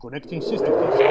Connecting systems.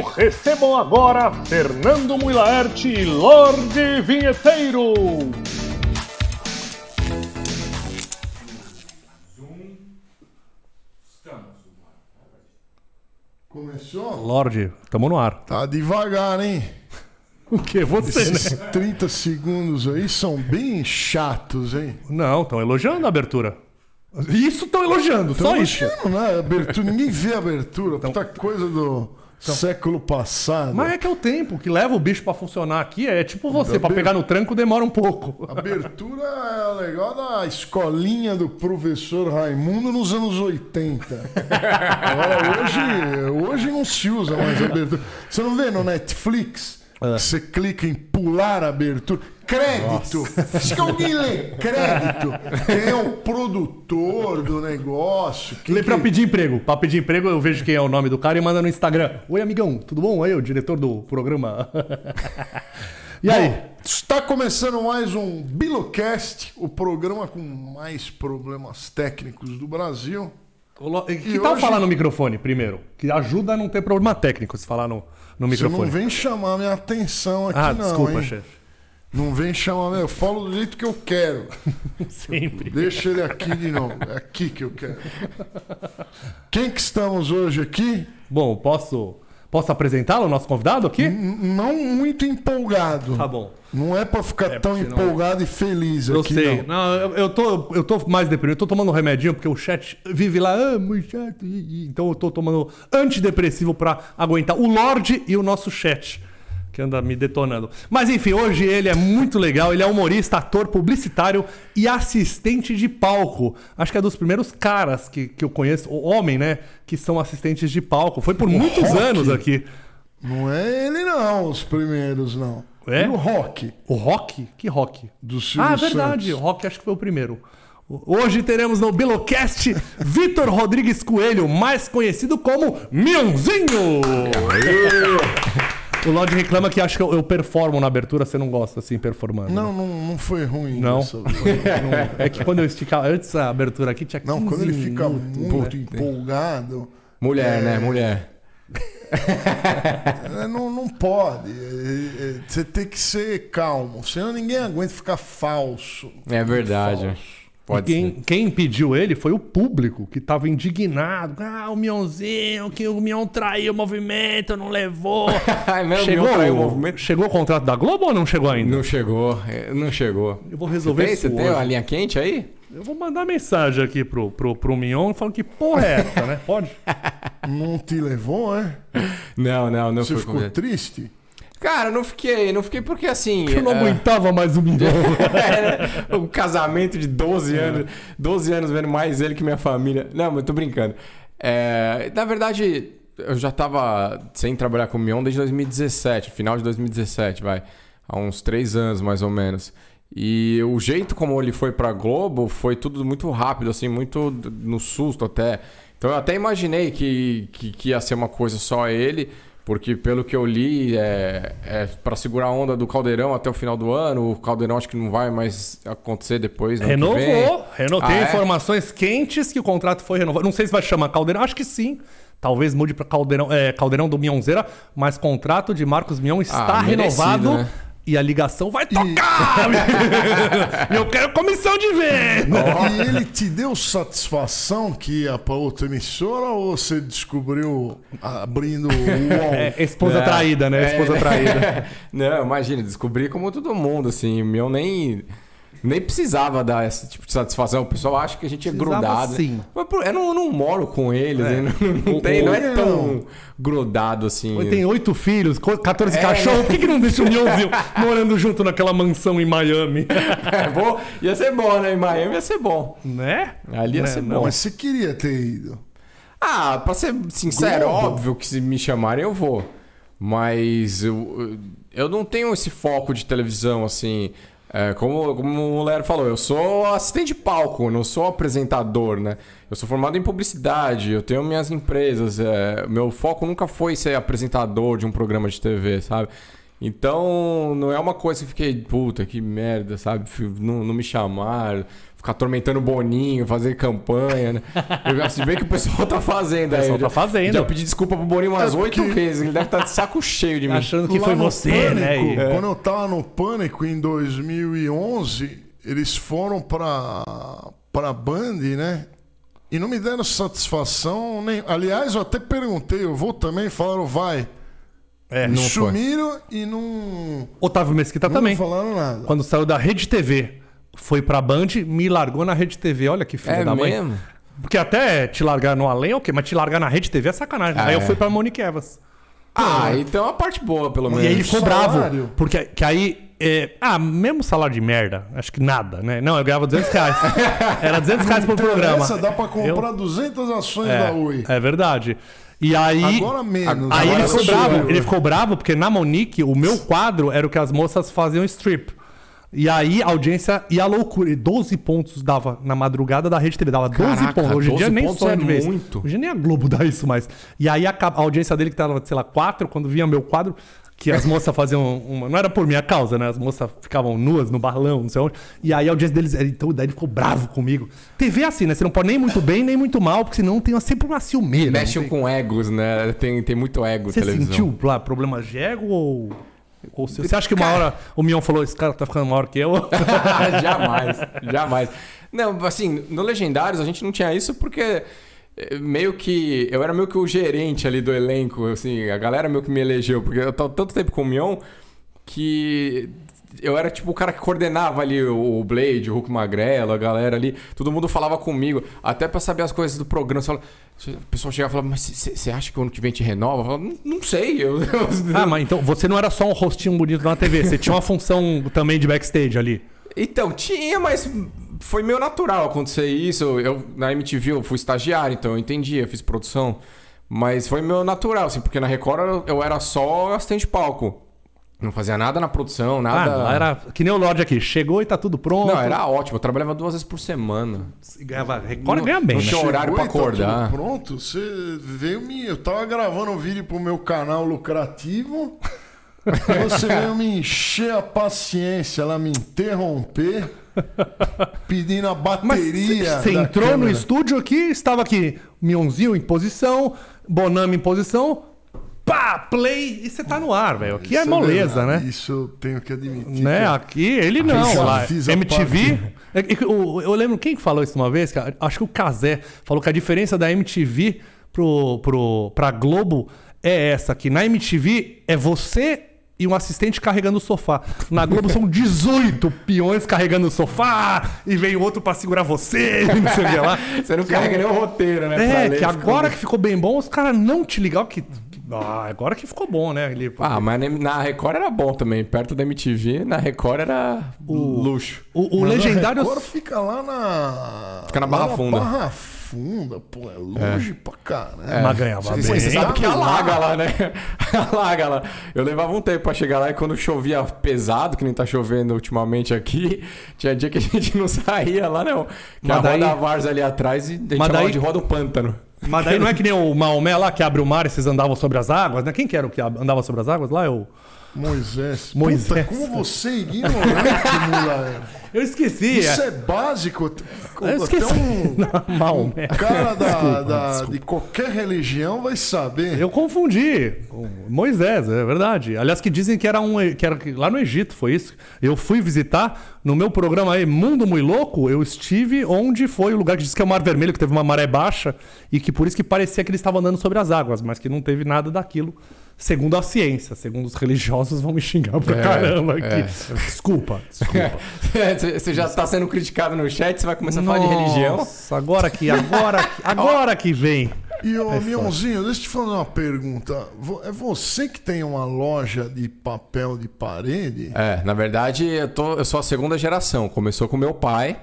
Recebam agora Fernando Muilaerte e Lorde Vinheteiro. Começou? Lorde, tamo no ar. Tá devagar, hein? O que? Você, Esses né? 30 segundos aí são bem chatos, hein? Não, estão elogiando a abertura. Isso estão elogiando, só Tão isso. né? Abertura, ninguém vê a abertura. Puta coisa do século passado. Mas é que é o tempo que leva o bicho pra funcionar aqui. É tipo você, bem. pegar no tranco demora um pouco. A abertura é legal da escolinha do professor Raimundo nos anos 80. Agora, hoje, hoje não se usa mais abertura. Você não vê no Netflix? É. Você clica em pular a abertura. Crédito! Se que alguém lê crédito, quem é o produtor do negócio? Quem Lê pra que- pedir emprego. Pra pedir emprego, eu vejo quem é o nome do cara e manda no Instagram. Oi, amigão, tudo bom? Aí, o diretor do programa. e aí? Bom, está começando mais um Bilocast, o programa com mais problemas técnicos do Brasil. Que E tal hoje- falar no microfone primeiro? Que ajuda a não ter problema técnico se falar no, no Você não microfone. vem chamar minha atenção aqui, ah, não. desculpa, chefe. Não vem chamar minha. Eu falo do jeito que eu quero. Sempre. Deixa ele aqui de novo. É aqui que eu quero. Quem que estamos hoje aqui? Bom, posso, posso apresentá-lo, nosso convidado aqui? N- Não muito empolgado. Tá bom. Não é pra ficar tão porque senão- empolgado e feliz Eu aqui, sei. não. Não, eu, eu tô, eu tô mais deprimido. Eu tô tomando um remedinho porque o chat vive lá, ah, muito chato. Então eu tô tomando antidepressivo pra aguentar o Lorde e o nosso chat, que anda me detonando. Mas enfim, hoje ele é muito legal. Ele é humorista, ator, publicitário e assistente de palco. Acho que é dos primeiros caras que, que eu conheço, o homem, né? Que são assistentes de palco. Foi por muitos rock? anos aqui. Não é ele, não, os primeiros, não. É? E o rock O Rock? Que Rock? do Silvio Ah, verdade. O Santos. Rock acho que foi o primeiro. Hoje teremos no Bilocast Vitor Rodrigues Coelho, mais conhecido como Mionzinho. O Lorde reclama que acha que eu, eu performo na abertura, você não gosta assim, performando. Não, não, não foi ruim. Não. dessa- Não, É que quando eu esticava antes a abertura aqui tinha 15 Não, quando ele fica minutos, muito né? empolgado, Mulher, né? Mulher. é, não, não pode. É, é, Você tem que ser calmo, senão ninguém aguenta ficar falso. É verdade. Falso. Pode Quem, ser. quem impediu ele foi o público, que tava indignado. Ah, o Mionzinho, que o Mion traiu o movimento, não levou. Meu, chegou, o o, movimento. chegou o contrato da Globo ou não chegou ainda? Não chegou, é, não chegou. Eu vou Você resolver tem, isso você tem hoje. uma linha quente aí? Eu vou mandar mensagem aqui pro, pro, pro Mion falando que porra é essa, né? Pode? Não te levou, é? Não, não, não Você foi ficou comigo. triste? Cara, não fiquei, não fiquei porque assim. Eu não é, aguentava mais o Mion. é, um casamento de 12 anos, 12 anos vendo mais ele que minha família. Não, mas tô brincando. É, na verdade, eu já tava sem trabalhar com o Mion desde 2017, final de 2017, vai. Há uns três anos, mais ou menos. E o jeito como ele foi pra Globo foi tudo muito rápido, assim, muito no susto até. Então eu até imaginei que, que, que ia ser uma coisa só ele, porque pelo que eu li, é, é para segurar a onda do Caldeirão até o final do ano. O Caldeirão acho que não vai mais acontecer depois. Renovou. Reno... Ah, Tem é? informações quentes que o contrato foi renovado. Não sei se vai chamar Caldeirão, acho que sim. Talvez mude para Caldeirão, é, Caldeirão do Mionzeira, mas contrato de Marcos Mion está Ah, merecido, renovado. né? E a ligação vai tocar! Eu quero comissão de venda! E ele te deu satisfação que ia pra outra emissora ou você descobriu abrindo o UOL? É, esposa É, traída, né? Esposa é. traída. Não, imagina, descobri como todo mundo, assim. O meu nem. Nem precisava dar esse tipo de satisfação. O pessoal acha que a gente é Precisava grudado. sim. Mas eu não, eu não moro com eles, É. né? não, não tem, não é Não. tão grudado assim. Ele tem oito filhos, co- 14 É, cachorros. né? Por que, que não deixa o Mionzinho morando junto naquela mansão em Miami? É bom, ia ser bom, né? Em Miami ia ser bom. né? Ali ia Né, ser não, bom. Mas você queria ter ido. Ah, pra ser sincero, Globo. óbvio que se me chamarem eu vou. Mas eu, eu não tenho esse foco de televisão, assim. É, como, como o Lero falou, eu sou assistente de palco, não sou apresentador, né? Eu sou formado em publicidade, eu tenho minhas empresas. é, meu foco nunca foi ser apresentador de um programa de TV, sabe? Então, não é uma coisa que eu fiquei, puta, que merda, sabe? Não, não me chamaram, ficar atormentando o Boninho, fazer campanha, né? Eu, se bem que o pessoal tá fazendo aí. pessoal eu já- tá fazendo. Já pedi desculpa pro Boninho umas É oito porque- vezes, ele deve estar de saco cheio de mim. Achando que Lá foi você, Pânico, né? E- Quando eu tava no Pânico em 2011, eles foram pra, pra Band, né? E não me deram satisfação nem. Aliás, eu até perguntei, eu vou também, falaram, vai. É, Não foi. Sumiram e não, Otávio Mesquita não também. falaram nada. Quando saiu da Rede TV, foi pra Band, me largou na Rede TV. Olha que filho É da mãe. mesmo? Porque até te largar no além é o quê? Mas te largar na Rede TV é sacanagem. Ah, aí eu é. fui pra Monique Evans. Ah, então é a parte boa, pelo menos. E aí ele ficou salário? bravo. Porque que aí. é, ah, mesmo salário de merda, acho que nada, né? Não, eu ganhava 200 reais. Era 200 reais por programa. Essa dá pra comprar 200 ações da Oi. É, é verdade. E aí. Agora menos. Aí ele agora ficou sou bravo. eu. Ele ficou bravo porque na Monique, o meu quadro era o que as moças faziam strip. E aí a audiência ia à loucura. E 12 pontos dava na madrugada da Rede TV. Dava 12 Caraca, pontos. Hoje em 12 dia nem só é de vez. muito. Hoje nem a Globo dá isso mais. E aí a, a audiência dele que tava, sei lá, 4, quando vinha meu quadro, que as moças faziam uma. Não era por minha causa, né? As moças ficavam nuas no balão, não sei onde. E aí a audiência deles. Então, daí ele ficou bravo comigo. TV é assim, né? Você não pode nem muito bem, nem muito mal, porque senão tem sempre uma ciumeira. Mexem tem- com egos, né? Tem, tem muito ego você televisão. sentiu lá problemas de ego ou. Ou você, você acha que uma hora o Mion falou, esse cara tá ficando maior que eu? jamais, jamais. Não, assim, no Legendários a gente não tinha isso porque eh, meio que. Eu era meio que o gerente ali do elenco, assim, a galera meio que me elegeu, porque eu tô tanto tempo com o Mion que. Eu era tipo o cara que coordenava ali o Blade, o Hulk Magrelo, a galera ali. Todo mundo falava comigo, até pra saber as coisas do programa. Você fala- O pessoal chegava e falava, mas você acha que o ano que vem te renova? Eu falava, não, não sei. Eu, ah, mas então você não era só um rostinho bonito na TV, você tinha uma função também de backstage ali. Então, tinha, mas foi meio natural acontecer isso. Eu, na MTV eu fui estagiário, então eu entendi, eu fiz produção. Mas foi meio natural, assim, porque na Record eu, eu era só assistente de palco. Não fazia nada na produção, Ah, nada. lá era que nem o Lorde aqui, chegou e tá tudo pronto. Não, era ótimo. Eu trabalhava duas vezes por semana. E Ganhava, Record ganha bem, não né? tinha horário pra e tá acordar. tudo pronto, você veio me. Eu tava gravando um vídeo pro meu canal lucrativo. Você veio me encher a paciência lá, me interromper, pedindo a Mas bateria. você entrou no câmera. estúdio aqui, estava aqui, Mionzinho em posição, Bonami em posição, pá, play, e você tá no ar, velho. Aqui é Isso moleza, verdade, né? Isso eu tenho que admitir. Né? que- Aqui ele não. Lá, a MTV. É que o- Eu lembro quem que falou isso uma vez, cara? Acho que o Kazé falou que a diferença da MTV pro, pro, pra Globo é essa: que na MTV é você e um assistente carregando o sofá. Na Globo são 18 peões carregando o sofá e vem outro pra segurar você, e não sei o que lá. Você não carrega nem o roteiro, né? É, ler, que agora que ficou bem bom, os caras não te ligaram que. Ah, agora que ficou bom, né? Ele, Ah, mas na- na Record era bom também. Perto da MTV, na Record era luxo. o, o Mas a Legendário. Record fica lá na. Fica na lá Barra Funda. Barra Funda, pô, é longe pra caramba. Mas ganhava Você, bem. você sabe que alaga lá, né? alaga lá. Eu levava um tempo pra chegar lá e quando chovia pesado, que nem tá chovendo ultimamente aqui, tinha dia que a gente não saía lá, não. Que Mas a daí- roda Varsa ali atrás e a gente daí- de roda o pântano. Mas daí não é que nem o Maomé lá que abre o mar e vocês andavam sobre as águas, né? Quem que era o que andava sobre as águas lá? Eu, Moisés. Moisés. Puta, como você é ignorante, Mula. eu esqueci. Isso é. é básico. Eu Até esqueci. um Não, Maomé. cara da, da- de qualquer religião vai saber. Eu confundi. Moisés, é verdade. Aliás, que dizem que era um. Que era lá no Egito, foi isso. Eu fui visitar no meu programa aí, Mundo Muito Louco, eu estive onde foi o lugar que diz que é o Mar Vermelho, que teve uma maré baixa, e que por isso que parecia que eles estavam andando sobre as águas, mas que não teve nada daquilo. Segundo a ciência, segundo os religiosos vão me xingar pra É, caramba aqui. é. Desculpa, desculpa. Você você já tá sendo criticado no chat, você vai começar a falar de religião. Agora que, agora, que- agora que vem. E ô, Mionzinho, deixa eu te fazer uma pergunta. É você que tem uma loja de papel de parede? É, na verdade, eu, tô, eu sou a segunda geração. Começou com meu pai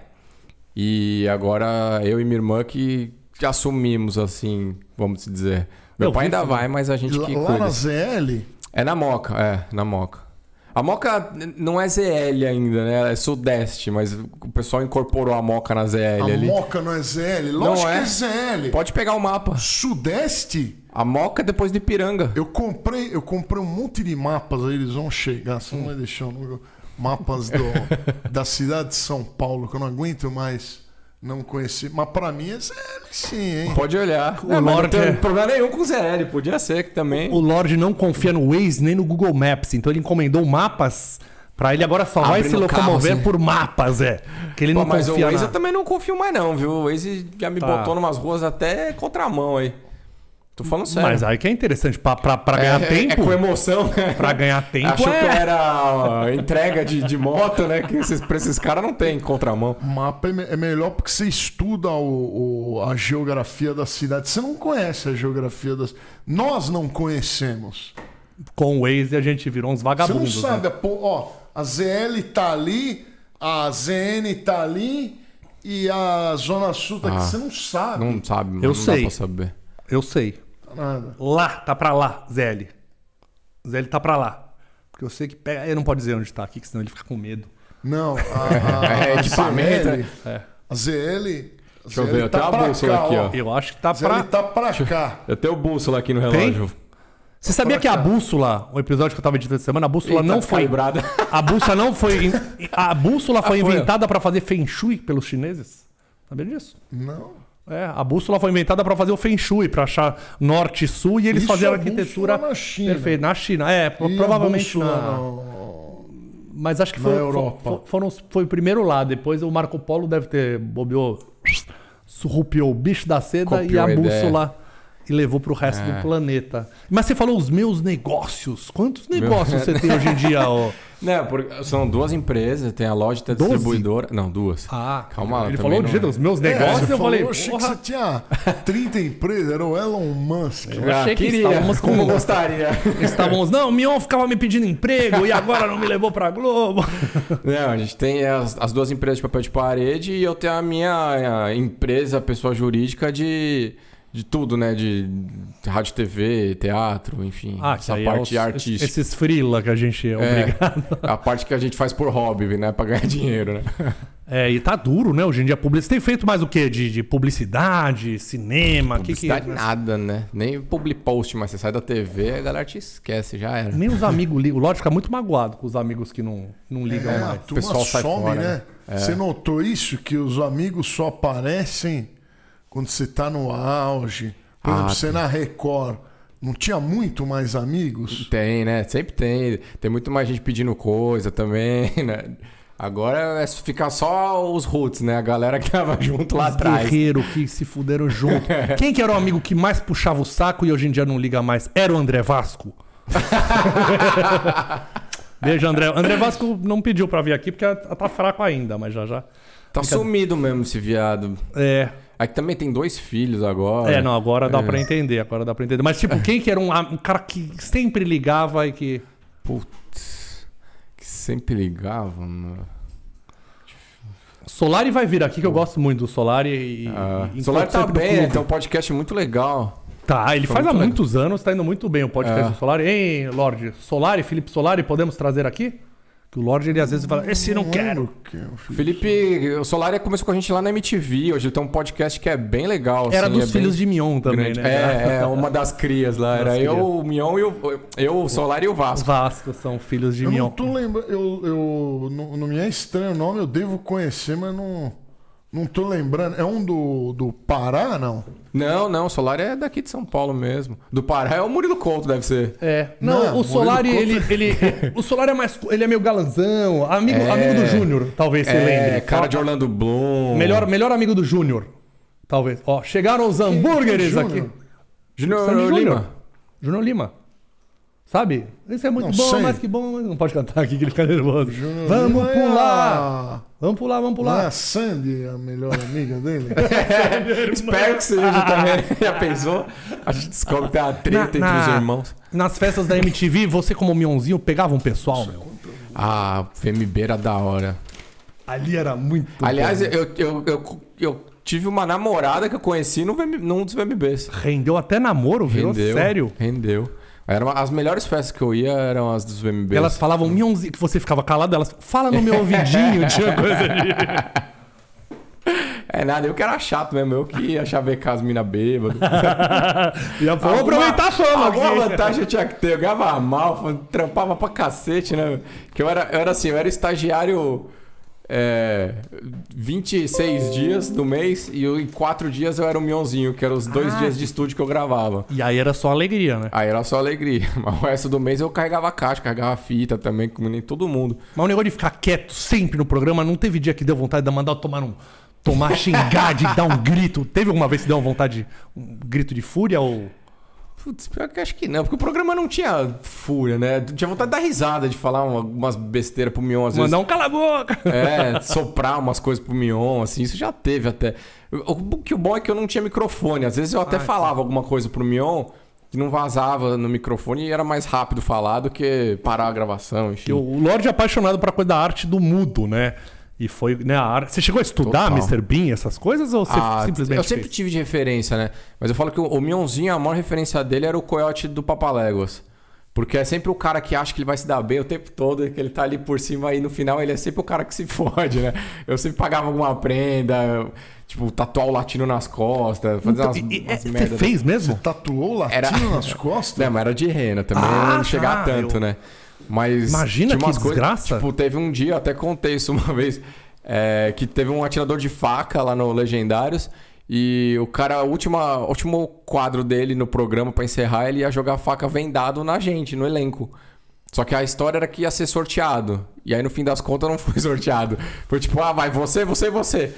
e agora eu e minha irmã que, que assumimos, assim. vamos dizer. Meu Eu pai ainda falar. vai, mas a gente Lá, que lá cuida. na ZL, É na Moca, é, na Moca. A Moca não é ZL ainda, né? É Sudeste, mas o pessoal incorporou a Moca na ZL a ali. Moca não é ZL? Lógico é. que é ZL. Pode pegar o mapa. Sudeste, A Moca é depois de Piranga. eu comprei, eu comprei um monte de mapas aí, eles vão chegar, você não vai deixar mapas do, da cidade de São Paulo, que eu não aguento mais não conhecer. Mas pra mim é ZL sim, hein? Pode olhar. O É, mas não Lorde tem problema nenhum com ZL. Podia ser que também. O Lorde não confia no Waze nem no Google Maps, então ele encomendou mapas pra ele agora só vai Abre se no carro, locomover assim. por mapas, é. Que ele Pô, não mas o confia Waze na... eu também não confio mais não, viu? O Waze já me Tá. botou numas ruas até contramão aí. Tô falando sério. Mas aí que é interessante, pra, pra, pra é, ganhar é- tempo, É com emoção, né? pra ganhar tempo Achou é... que era entrega de, de moto, né? Que esses, pra esses caras não tem contramão. Mapa é, me- é melhor porque você estuda o, o- a geografia da cidade. Você não conhece a geografia das. Nós não conhecemos. Com o Waze a gente virou uns Você não vagabundos. né? sabe, a po- ó, a ZL tá ali, a ZN tá ali e a Zona Sul tá aqui. Ah, Você não sabe. Não sabe. Eu não sei. dá pra saber. Eu sei. Tá nada. Lá, tá pra lá, ZL. ZL tá pra lá. Porque eu sei que pega. Ele não pode dizer onde tá aqui, que senão ele fica com medo. Não, a, a, É a equipamento, ZL, né? É. a ZL. Deixa eu ZL ver, eu tenho a bússola cá, aqui, ó. Eu acho que tá ZL pra. tá pra cá. Eu tenho o bússola aqui no Tem? relógio. Você sabia que a bússola, o episódio que eu tava editando essa semana, a bússola Eita, não foi. descalibrada. A bússola não foi. A bússola foi Ah, foi. inventada pra fazer Feng Shui pelos chineses? Sabia disso? Não. É, a bússola foi inventada pra fazer o Feng Shui, pra achar norte e sul, e eles Isso faziam a é arquitetura bússola na China. perfeita. Na China, é, E provavelmente bússola na. Mas acho que na foi, Europa. fo- foram, foi o primeiro lá. Depois o Marco Polo deve ter bobeou, surrupiou o bicho da seda Copiou e a a ideia. E levou pro resto É. do planeta. Mas você falou os meus negócios. Quantos negócios você tem hoje em dia? Ó? Não, porque são duas empresas, tem a loja tem a Doze? distribuidora. Não, duas. Ah, Calma lá, Ele falou não de jeito, é. os meus É, negócios. você eu falou, falei, eu achei que você tinha 30 empresas, era o Elon Musk. Eu achei que estávamos com- como gostaria. Estávamos, não, o Mion ficava me pedindo emprego e agora não me levou pra Globo. Não, a gente tem as, as duas empresas de papel de parede e eu tenho a minha a empresa, pessoa jurídica de, de tudo, né? De, rádio, TV, teatro, enfim. Ah, essa é parte os- artística. Esses frila que a gente é obrigado. É, a parte que a gente faz por hobby, né? Pra ganhar dinheiro, né? É, e tá duro, né? Hoje em dia, publicidade. Você tem feito mais o quê? De, de publicidade, cinema? Que que... Publicidade nada, né? Nem public post, mas você sai da TV, a galera te esquece, já era. Nem os amigos ligam. Lógico, fica muito magoado com os amigos que não, não ligam É, a mais. turma pessoal sai some, fora, né? né? Você notou isso? Que os amigos só aparecem quando você tá no auge. Por Ah, exemplo, você na Record não tinha muito mais amigos? Tem, né? Sempre tem. Tem muito mais gente pedindo coisa também, né? Agora é ficar só os roots, né? A galera que tava junto lá Os atrás. guerreiros que se fuderam junto. Quem que era o amigo que mais puxava o saco e hoje em dia não liga mais? Era o André Vasco. Beijo, André. André Vasco não pediu pra vir aqui porque tá fraco ainda, mas já já. Tá sumido mesmo esse viado. É, Aqui também tem dois filhos agora. é não, agora dá É. pra entender, agora dá pra entender. Mas tipo, quem que era um, um cara que sempre ligava e que... Putz. Que sempre ligavam, mano. Solari vai vir aqui, que eu gosto muito do Solari. E, Ah, e Solar tá bem? Tem um podcast muito legal. Tá, ele Foi faz há legal. muitos anos, tá indo muito bem o podcast É. do Solari. Hein, Lorde? Solari, Felipe Solari, podemos trazer aqui? Que o Lorde, ele às vezes fala, esse não quero. lembro que eu fiz. Felipe, o Solar começou com a gente lá na MTV. Hoje ele tem um podcast que é bem legal. Era assim, dos é filhos bem de Mion também, grande. né? É, é, uma das crias lá. Era eu, o Mion e o. Eu, o Solar e o Vasco. Vasco são filhos de Eu Mion. não tô lembrando. Eu, eu, não, não me é estranho o nome, eu devo conhecer, mas não, não tô lembrando. É um do, do Pará, não? Não, não, o Solar é daqui de São Paulo mesmo. Do Pará é o Murilo Couto, deve ser. É. Não, Não, o Solari, Murilo ele, ele. O Solari é mais. Ele é meio galanzão. Amigo, É. amigo do Júnior, talvez você É, lembre. cara de Orlando Bloom. Melhor, melhor amigo do Júnior. Talvez. Ó, chegaram os hambúrgueres aqui. Júnior Lima. Júnior Lima. Sabe? Esse é muito Não bom, sei. mas que bom. mas Não pode cantar aqui que ele fica nervoso. Júnior Vamos Lima é pular! a- Vamos pular, vamos Não é pular. a Sandy a melhor amiga dele? Espero que seja também. Já pensou? A gente descobre que tem uma treta Na- entre na- os irmãos. Nas festas da MTV, você como Mionzinho pegava um pessoal, meu. Ah, FMB era da hora. Ali era muito Aliás, bom. eu, eu, eu, eu tive uma namorada que eu conheci num, dos VMBs. Rendeu até namoro, virou Rendeu. sério. Rendeu. Era uma- as melhores festas que eu ia eram as dos VMBs. Elas falavam mionzinho, que você ficava calado, elas fala no meu ouvidinho, tinha coisa de. É nada, eu que era chato mesmo. Eu que ia chavecar as minas bêbadas. Já vamos aproveitar a fama Alguma aqui. vantagem eu tinha que ter. Eu ganhava mal, trampava pra cacete, né? Que eu era, eu era assim, eu era estagiário é, 26 dias do mês e eu, em 4 dias eu era o Mionzinho, que eram os dois Ah. dias de estúdio que eu gravava. E aí era só alegria, né? Aí era só alegria. Mas o resto do mês eu carregava caixa, carregava fita também, como nem todo mundo. Mas o negócio de ficar quieto sempre no programa, não teve dia que deu vontade de mandar eu tomar um. Tomar xingar, de dar um grito. Teve alguma vez que deu uma vontade de. um grito de fúria ou. Putz, pior que acho que não, porque o programa não tinha fúria, né? Tinha vontade de dar risada, de falar uma- umas besteiras pro Mion, às vezes. Mandar um cala a boca! É, soprar umas coisas pro Mion, assim, isso já teve até. O, que o bom é que eu não tinha microfone. Às vezes eu até falava alguma coisa pro Mion que não vazava no microfone e era mais rápido falar do que parar a gravação, enfim. O Lorde é apaixonado por coisa da arte do mudo, né? E foi, né, a arte. Você chegou a estudar Total. Mr. Bean, essas coisas, ou você Ah, simplesmente. eu sempre fez? tive de referência, né? Mas eu falo que o, o Mionzinho, a maior referência dele era o coiote do Papaléguas. Porque é sempre o cara que acha que ele vai se dar bem o tempo todo, que ele tá ali por cima e no final ele é sempre o cara que se fode, né? Eu sempre pagava alguma prenda, tipo, tatuar o latino nas costas, fazer Então, umas, e- umas você merda. fez mesmo? Tatuou o latino Era- nas costas? Não, mas era de rena também, Ah, não chegava tá, tanto, eu- né? Mas. Imagina que coisas- desgraça. Tipo, teve um dia, até contei isso uma vez, é, que teve um atirador de faca lá no Legendários. E o cara, o último quadro dele no programa pra encerrar, ele ia jogar faca vendado na gente, no elenco. Só que a história era que ia ser sorteado. E aí, no fim das contas, não foi sorteado. Foi tipo, ah, vai você, você e você.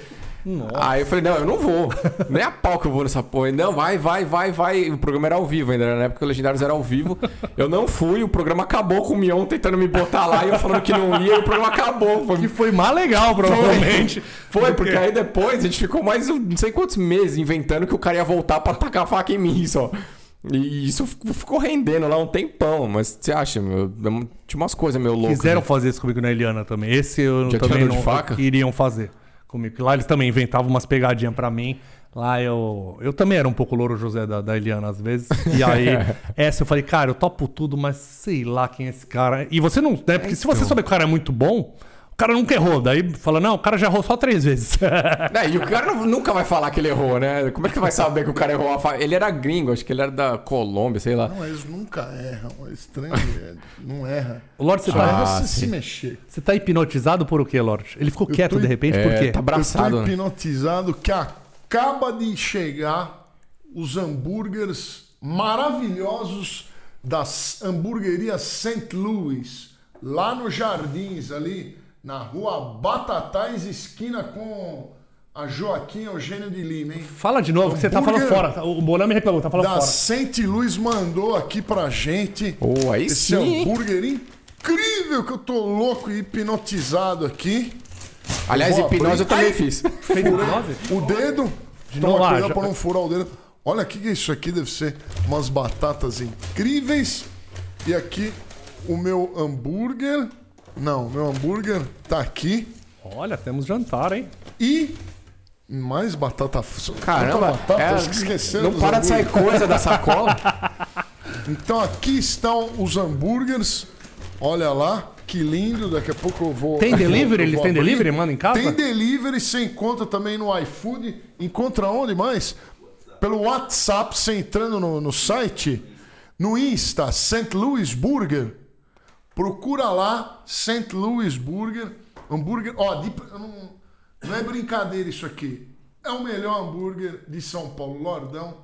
Aí eu falei, não, eu não vou. Nem a pau que eu vou nessa porra. Não, vai, vai, vai, vai. O programa era ao vivo ainda, na época o Legendários era ao vivo. Eu não fui, o programa acabou com o Mion tentando me botar lá e eu falando que não ia e o programa acabou. Foi, Que foi mais legal, provavelmente. foi, porque aí depois a gente ficou mais não sei quantos meses inventando que o cara ia voltar pra tacar a faca em mim só. E isso ficou rendendo lá um tempão, mas você acha, meu, tinha umas coisas meio loucas. Quiseram né? fazer isso comigo na Eliana também. Esse eu De também não de faca? iriam fazer comigo. Lá eles também inventavam umas pegadinhas pra mim. Lá eu. Eu também era um pouco louro José da, da Eliana às vezes. E aí, essa eu falei, cara, eu topo tudo, mas sei lá quem é esse cara. E você não. Né? Porque se você Então. souber que o cara é muito bom, o cara nunca errou. Daí fala, não, o cara já errou só três vezes. É, e o cara nunca vai falar que ele errou, né? Como é que vai saber que o cara errou? Ele era gringo, acho que ele era da Colômbia, sei lá. Não, eles nunca erram. É estranho, é, não erra. o Lorde, você Só tá, erra Ah, se se mexer. você tá hipnotizado por o quê, Lorde? Ele ficou quieto tô- de repente, É, por quê? tá Eu abraçado, tô né? hipnotizado que acaba de chegar os hambúrgueres maravilhosos das hamburguerias St. Louis, lá no Jardins, ali na rua Batatais, esquina com a Joaquim Eugênio de Lima, hein? Fala de novo, que você tá falando fora. O Bonan me reclamou, tá falando Da fora. St. Louis mandou aqui pra gente Oh, aí esse sim. hambúrguer incrível que eu tô louco e hipnotizado aqui. Aliás, hipnose eu também Ai! fiz. O dedo. De Toma novo, ah, cuidado já- pra não furar o dedo. Olha o que que é isso aqui, deve ser umas batatas incríveis. E aqui o meu hambúrguer. Não, meu hambúrguer tá aqui. Olha, temos jantar, hein? E mais batata. Caramba, tanta batata, é, esqueceram não para de sair coisa da sacola. Então aqui estão os hambúrgueres. Olha lá, que lindo. Daqui a pouco eu vou. Tem delivery? Eles têm delivery? Manda em casa? Tem delivery, você encontra também no iFood. Encontra onde mais? Pelo WhatsApp, você entrando no, no site, no Insta, St. Louis Burger. Procura lá, St. Louis Burger. Hambúrguer. Ó, de- não, não é brincadeira isso aqui. É o melhor hambúrguer de São Paulo. Lordão,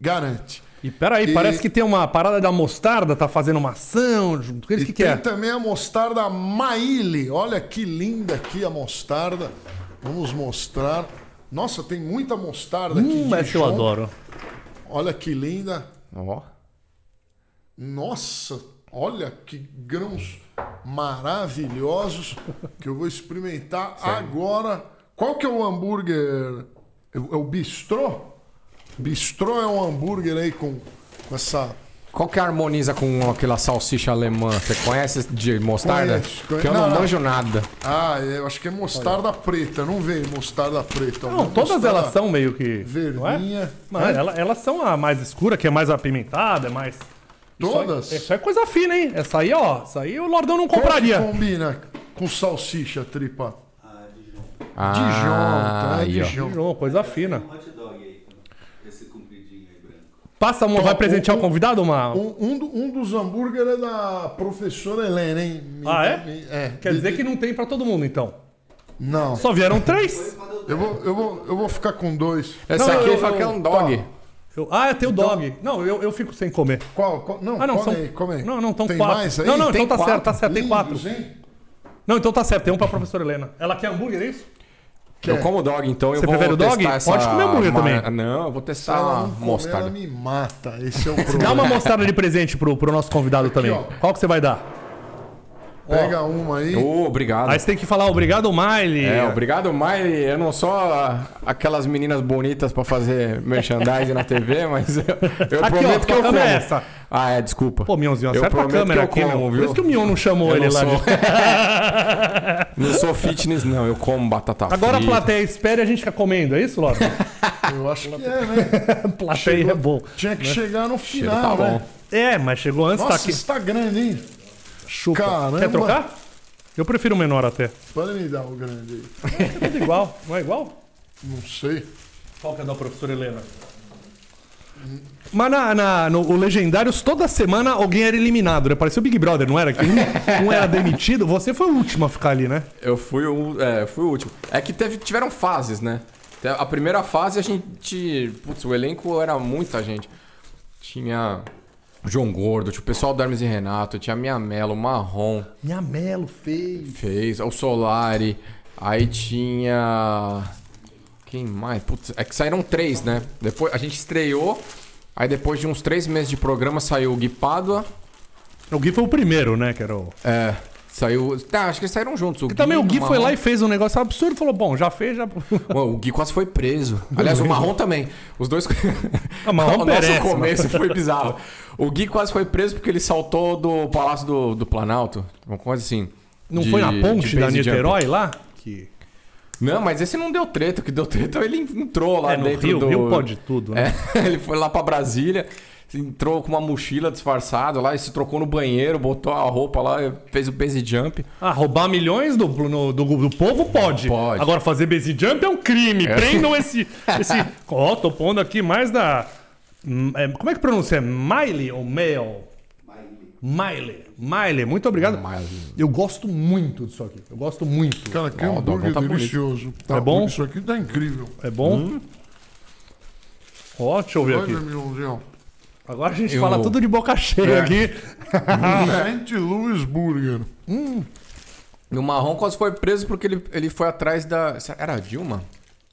garante. E peraí, E- parece que tem uma parada da mostarda, tá fazendo uma ação junto com eles. O que, que tem é? também a mostarda Maile. Olha que linda aqui a mostarda. Vamos mostrar. Nossa, tem muita mostarda aqui. Hum, essa eu adoro. Olha que linda. Ó. Nossa, olha que grãos maravilhosos que eu vou experimentar agora. Qual que é o hambúrguer? É o é o bistrô? Bistrô é um hambúrguer aí com, com essa Qual que harmoniza com aquela salsicha alemã? Você conhece de mostarda? Conheço, conheço. Que eu não, Não, manjo nada. Ah, eu acho que é mostarda preta. Não vem mostarda preta. Não, todas mostarda elas são meio que. Não é? Verdinha. Mano, ela- elas são a mais escura, que é mais apimentada, é mais. Isso Todas? Isso é coisa fina, hein? Essa aí, ó. Essa aí o Lordão não Qual que compraria. combina com salsicha, tripa? Ah, Dijon, tá? aí, ó. Dijon. Coisa fina. Um hot dog aí, esse compridinho aí branco. Passa uma, vai presentear o convidado uma. Um, um um dos hambúrguer é da professora Helena, hein? Me- Ah, é? me- é. Quer dizer que não tem pra todo mundo, então. Não. Só vieram três? Eu vou, eu, vou, eu vou ficar com dois. Essa Não, aqui eu- que é um dog. Tá. Eu- ah, tem o dog. Não, eu, eu fico sem comer. Qual? qual? Não, Ah, não, come são. aí, come aí. Não, não, estão Tem quatro. mais aí? Não, não, Tem então tá quatro? certo, tá certo, tem quatro. Hein? Não, então tá certo, tem um pra professora Helena. Ela quer hambúrguer, é isso? Eu como dog, então eu Você vou prefere o dog? essa... Pode comer hambúrguer também. Não, eu vou Se testar ela a não comer, ela mostarda. me mata. Esse é o problema. Dá uma mostrada de presente pro, pro nosso convidado também. ó. Qual que você vai dar? Pega uma aí. Ô, obrigado. Aí você tem que falar obrigado, Miley. É, obrigado, Miley. Eu não sou ah, aquelas meninas bonitas pra fazer merchandising na TV, mas eu, eu Aqui, ó, prometo que tua eu como. é essa. Ah, é, desculpa. Pô, Mionzinho, Eu acerta a câmera que aqui, como, meu. viu? Por isso que o Mion não chamou Eu ele não lá. sou. Não sou fitness, não. Eu como batata Agora a frita. plateia espera e a gente fica comendo, é isso, Lorde? Eu acho que é, né? plateia é bom. Tinha que chegar no Cheiro final, tá né? É, mas chegou antes, tá Nossa, aqui. isso tá grande, hein? Chupa. caramba. Quer trocar? Eu prefiro o menor até. Pode me dar o grande aí. Tudo igual. Não é igual? Não sei. Qual que é da professora Helena? Mas na, na- no o Legendários, toda semana alguém era eliminado, né? Parecia o Big Brother, não era? Que um, um era demitido. Você foi o último a ficar ali, né? Eu fui o, é, fui o último. É que teve, tiveram fases, né? A primeira fase a gente. Putz, o elenco era muita gente. Tinha João Gordo, tinha o pessoal do Hermes e Renato, tinha a Minha Melo, o Marrom, Minha Melo fez. fez, o Solari, aí tinha. Quem mais? Putz, é que saíram três, né? Depois a gente estreou, aí depois de uns três meses de programa saiu o Gui Pádua. O Gui foi o primeiro, né? Que era o... É. Saiu. Tá, acho que eles saíram juntos. O E também o Gui foi lá e fez um negócio absurdo e falou: bom, já fez, já. Mano, o Gui quase foi preso. Aliás, o Marrom também. Os dois. Ah, Marrom o merece, nosso começo foi bizarro. O Gui quase foi preso porque ele saltou do Palácio do, do Planalto. Uma coisa assim. Não de- foi na ponte da Niterói lá? Que... Não, mas esse não deu treta. O que deu treta ele entrou lá É, no dentro Rio, do. Rio pode tudo, né? É, ele foi lá pra Brasília. Entrou com uma mochila disfarçada lá e se trocou no banheiro, botou a roupa lá, fez o base jump. Ah, roubar milhões do, no- do, do povo pode. Pode. Agora fazer base jump é um crime. Prendam esse. esse... Ó, tô pondo aqui mais da. Hum, é, como é que pronuncia? Miley ou Mail? Miley. Miley, muito obrigado. Miley. Eu gosto muito disso aqui. Eu gosto muito. Cara, que Ó, o hambúrguer tá delicioso. Tá É bom? Isso aqui tá incrível. É bom? Hum. Ó, deixa eu ver Olha, aqui. Mionzinho. Agora a gente Eu- fala tudo de boca cheia É. aqui. St. Louis Burger. E o Marrom quase foi preso porque ele, ele foi atrás da. Era a Dilma?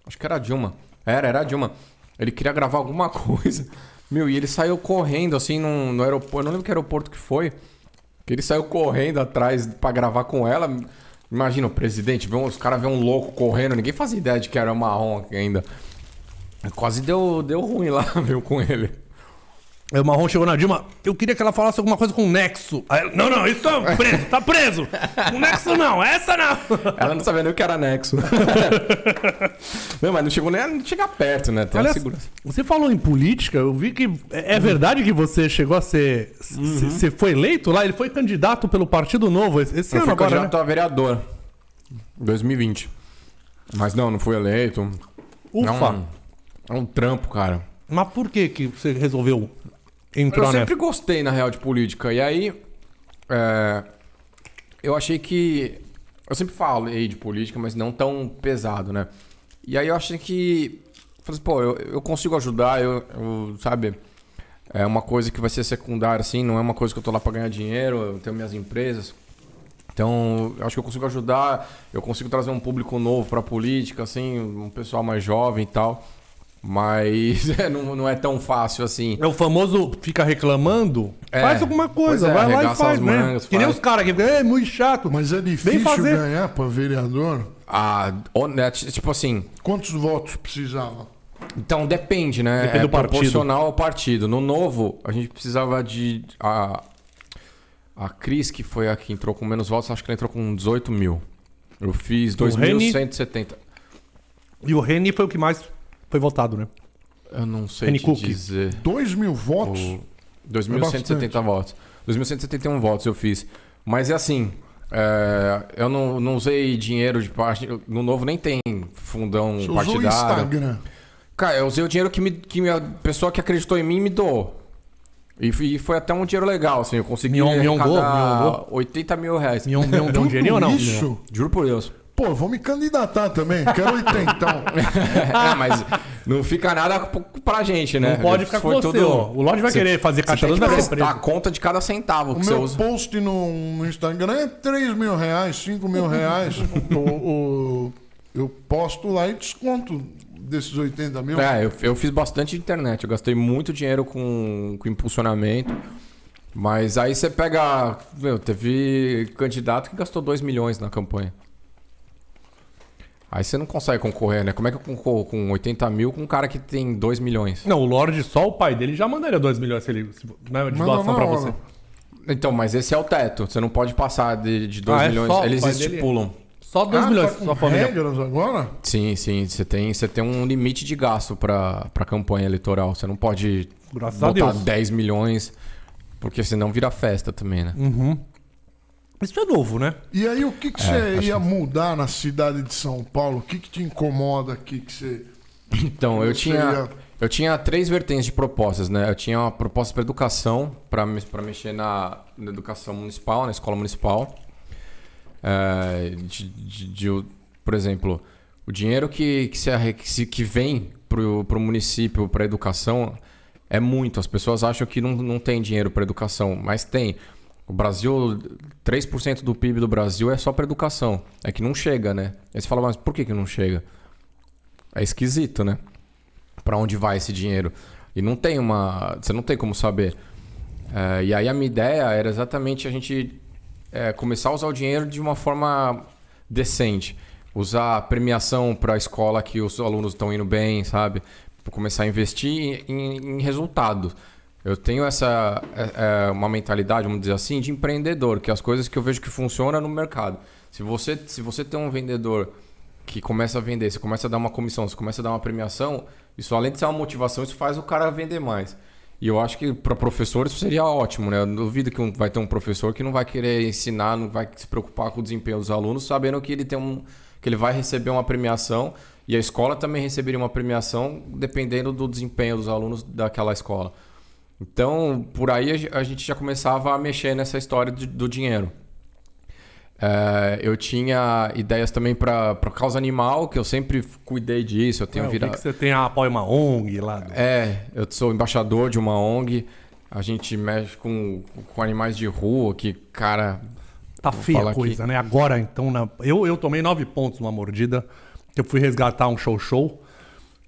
Acho que era a Dilma. Era, era a Dilma. Ele queria gravar alguma coisa. Meu, e ele saiu correndo assim no, no aeroporto. Eu não lembro que aeroporto que foi. Que ele saiu correndo atrás pra gravar com ela. Imagina o presidente, vê um- os caras vê um louco correndo. Ninguém fazia ideia de que era o Marrom ainda. Quase deu, deu ruim lá, viu, com ele. Aí o Marrom chegou na Dilma. Eu queria que ela falasse alguma coisa com o Nexo. Aí ela, não, não, isso é preso, tá preso. O Nexo não, essa não. Ela não sabia nem o que era anexo. não, mas não chegou nem a não chegar perto, né? Tem Aliás, segurança. você falou em política, eu vi que é é verdade que você chegou a ser. Você foi eleito lá? Ele foi candidato pelo Partido Novo esse Eu ano fui agora, né? candidato a vereador. em 2020. Mas não, não fui eleito. Ufa. É um, é um trampo, cara. Mas por que, que você resolveu entrar Eu nessa? sempre gostei, na real, de política. E aí, é, eu achei que... Eu sempre falei de política, mas não tão pesado, né? E aí eu achei que... Falei assim, pô, eu, eu consigo ajudar, eu, eu, sabe... É uma coisa que vai ser secundária, assim, não é uma coisa que eu tô lá pra ganhar dinheiro, eu tenho minhas empresas. Então, eu acho que eu consigo ajudar, eu consigo trazer um público novo pra política, assim, um pessoal mais jovem e tal. Mas é, não, não é tão fácil assim. É o famoso fica reclamando, É. faz alguma coisa, é, vai lá e faz, né? mangas, que nem faz. os caras que ficam, é muito chato. Mas é difícil fazer. ganhar pra vereador. Ah, honet- tipo assim, Quantos votos precisava? Então depende, né? Depende é do partido. proporcional ao partido. No novo, a gente precisava de. A, a Cris, que foi a que entrou com menos votos, acho que ela entrou com 18 mil. Eu fiz O Reni- 2.170. E o Reni foi o que mais foi votado, né? Eu não sei te Cook. dizer. 2 mil votos? O 2.170 votos. 2.171 votos eu fiz. Mas é assim. é, eu não, não usei dinheiro de parte. No novo nem tem fundão Você usou o partidário. Instagram. Cara, eu usei o dinheiro que, me, que a pessoa que acreditou em mim me doou. E foi, e foi até um dinheiro legal, assim. Eu consegui Mion- Miongou? 80 mil reais. Mion, Mion deu um dinheirinho ou não? isso? Juro por Deus. Pô, vou me candidatar também. Quero oitentão. é, mas não fica nada pra gente, né? Não pode ficar com você. O Lorde vai Você- querer fazer Você caixa ser prestar preso. conta de cada centavo O que você meu usa. post no, no Instagram é 3 mil reais, 5 mil reais. o, o- eu posto lá e desconto desses 80 mil. É, eu, eu fiz bastante internet. Eu gastei muito dinheiro com, com impulsionamento. Mas aí você pega. Meu, teve candidato que gastou 2 milhões na campanha. Aí você não consegue concorrer, né? Como é que eu concorro com 80 mil com um cara que tem 2 milhões? Não, o Lorde, só o pai dele já mandaria 2 milhões se ele, se, né, de doação hora. você. Então, mas esse é o teto. Você não pode passar de, de 2 Ah, é milhões. só o Eles pai dele? estipulam. Só 2 Ah, milhões, tá com sua família. regras agora? Sim, sim. Você tem, você tem um limite de gasto pra, pra campanha eleitoral. Você não pode Graças a botar Deus. 10 milhões, porque senão vira festa também, né? Isso é novo, né? E aí, o que, que É, você ia mudar na cidade de São Paulo? O que, que te incomoda aqui que você. Então, eu Você tinha, ia- eu tinha três vertentes de propostas, né? Eu tinha uma proposta para educação, para mexer na, na educação municipal, na escola municipal. É, de, de- de- por exemplo, o dinheiro que, que, se, que, se- que vem para o município para educação é muito. As pessoas acham que não, não tem dinheiro para educação, mas tem. O Brasil, 3% do PIB do Brasil é só para educação. É que não chega, né? Aí você fala, mas por que, que não chega? É esquisito, né? Pra onde vai esse dinheiro? E não tem uma. Você não tem como saber. É, e aí a minha ideia era exatamente a gente é, começar a usar o dinheiro de uma forma decente. Usar a premiação para a escola que os alunos estão indo bem, sabe? Começar a investir em, em resultados. Eu tenho essa é, é, uma mentalidade, vamos dizer assim, de empreendedor, que é as coisas que eu vejo que funcionam no mercado. Se você, se você tem um vendedor que começa a vender, você começa a dar uma comissão, você começa a dar uma premiação, isso além de ser uma motivação, isso faz o cara vender mais. E eu acho que para professor isso seria ótimo, né? Eu duvido que vai ter um professor que não vai querer ensinar, não vai se preocupar com o desempenho dos alunos, sabendo que ele tem um que ele vai receber uma premiação e a escola também receberia uma premiação dependendo do desempenho dos alunos daquela escola. Então, por aí a ge- a gente já começava a mexer nessa história de- do dinheiro. É, eu tinha ideias também para causa animal, que eu sempre cuidei disso. Eu tenho É, virado. que você tem a apoio uma ONG lá. do- É, eu sou embaixador de uma ONG. A gente mexe com, com animais de rua, que, cara. Tá feia a coisa, né? Agora, então, na- eu, eu tomei nove pontos numa mordida. Eu fui resgatar um show-show.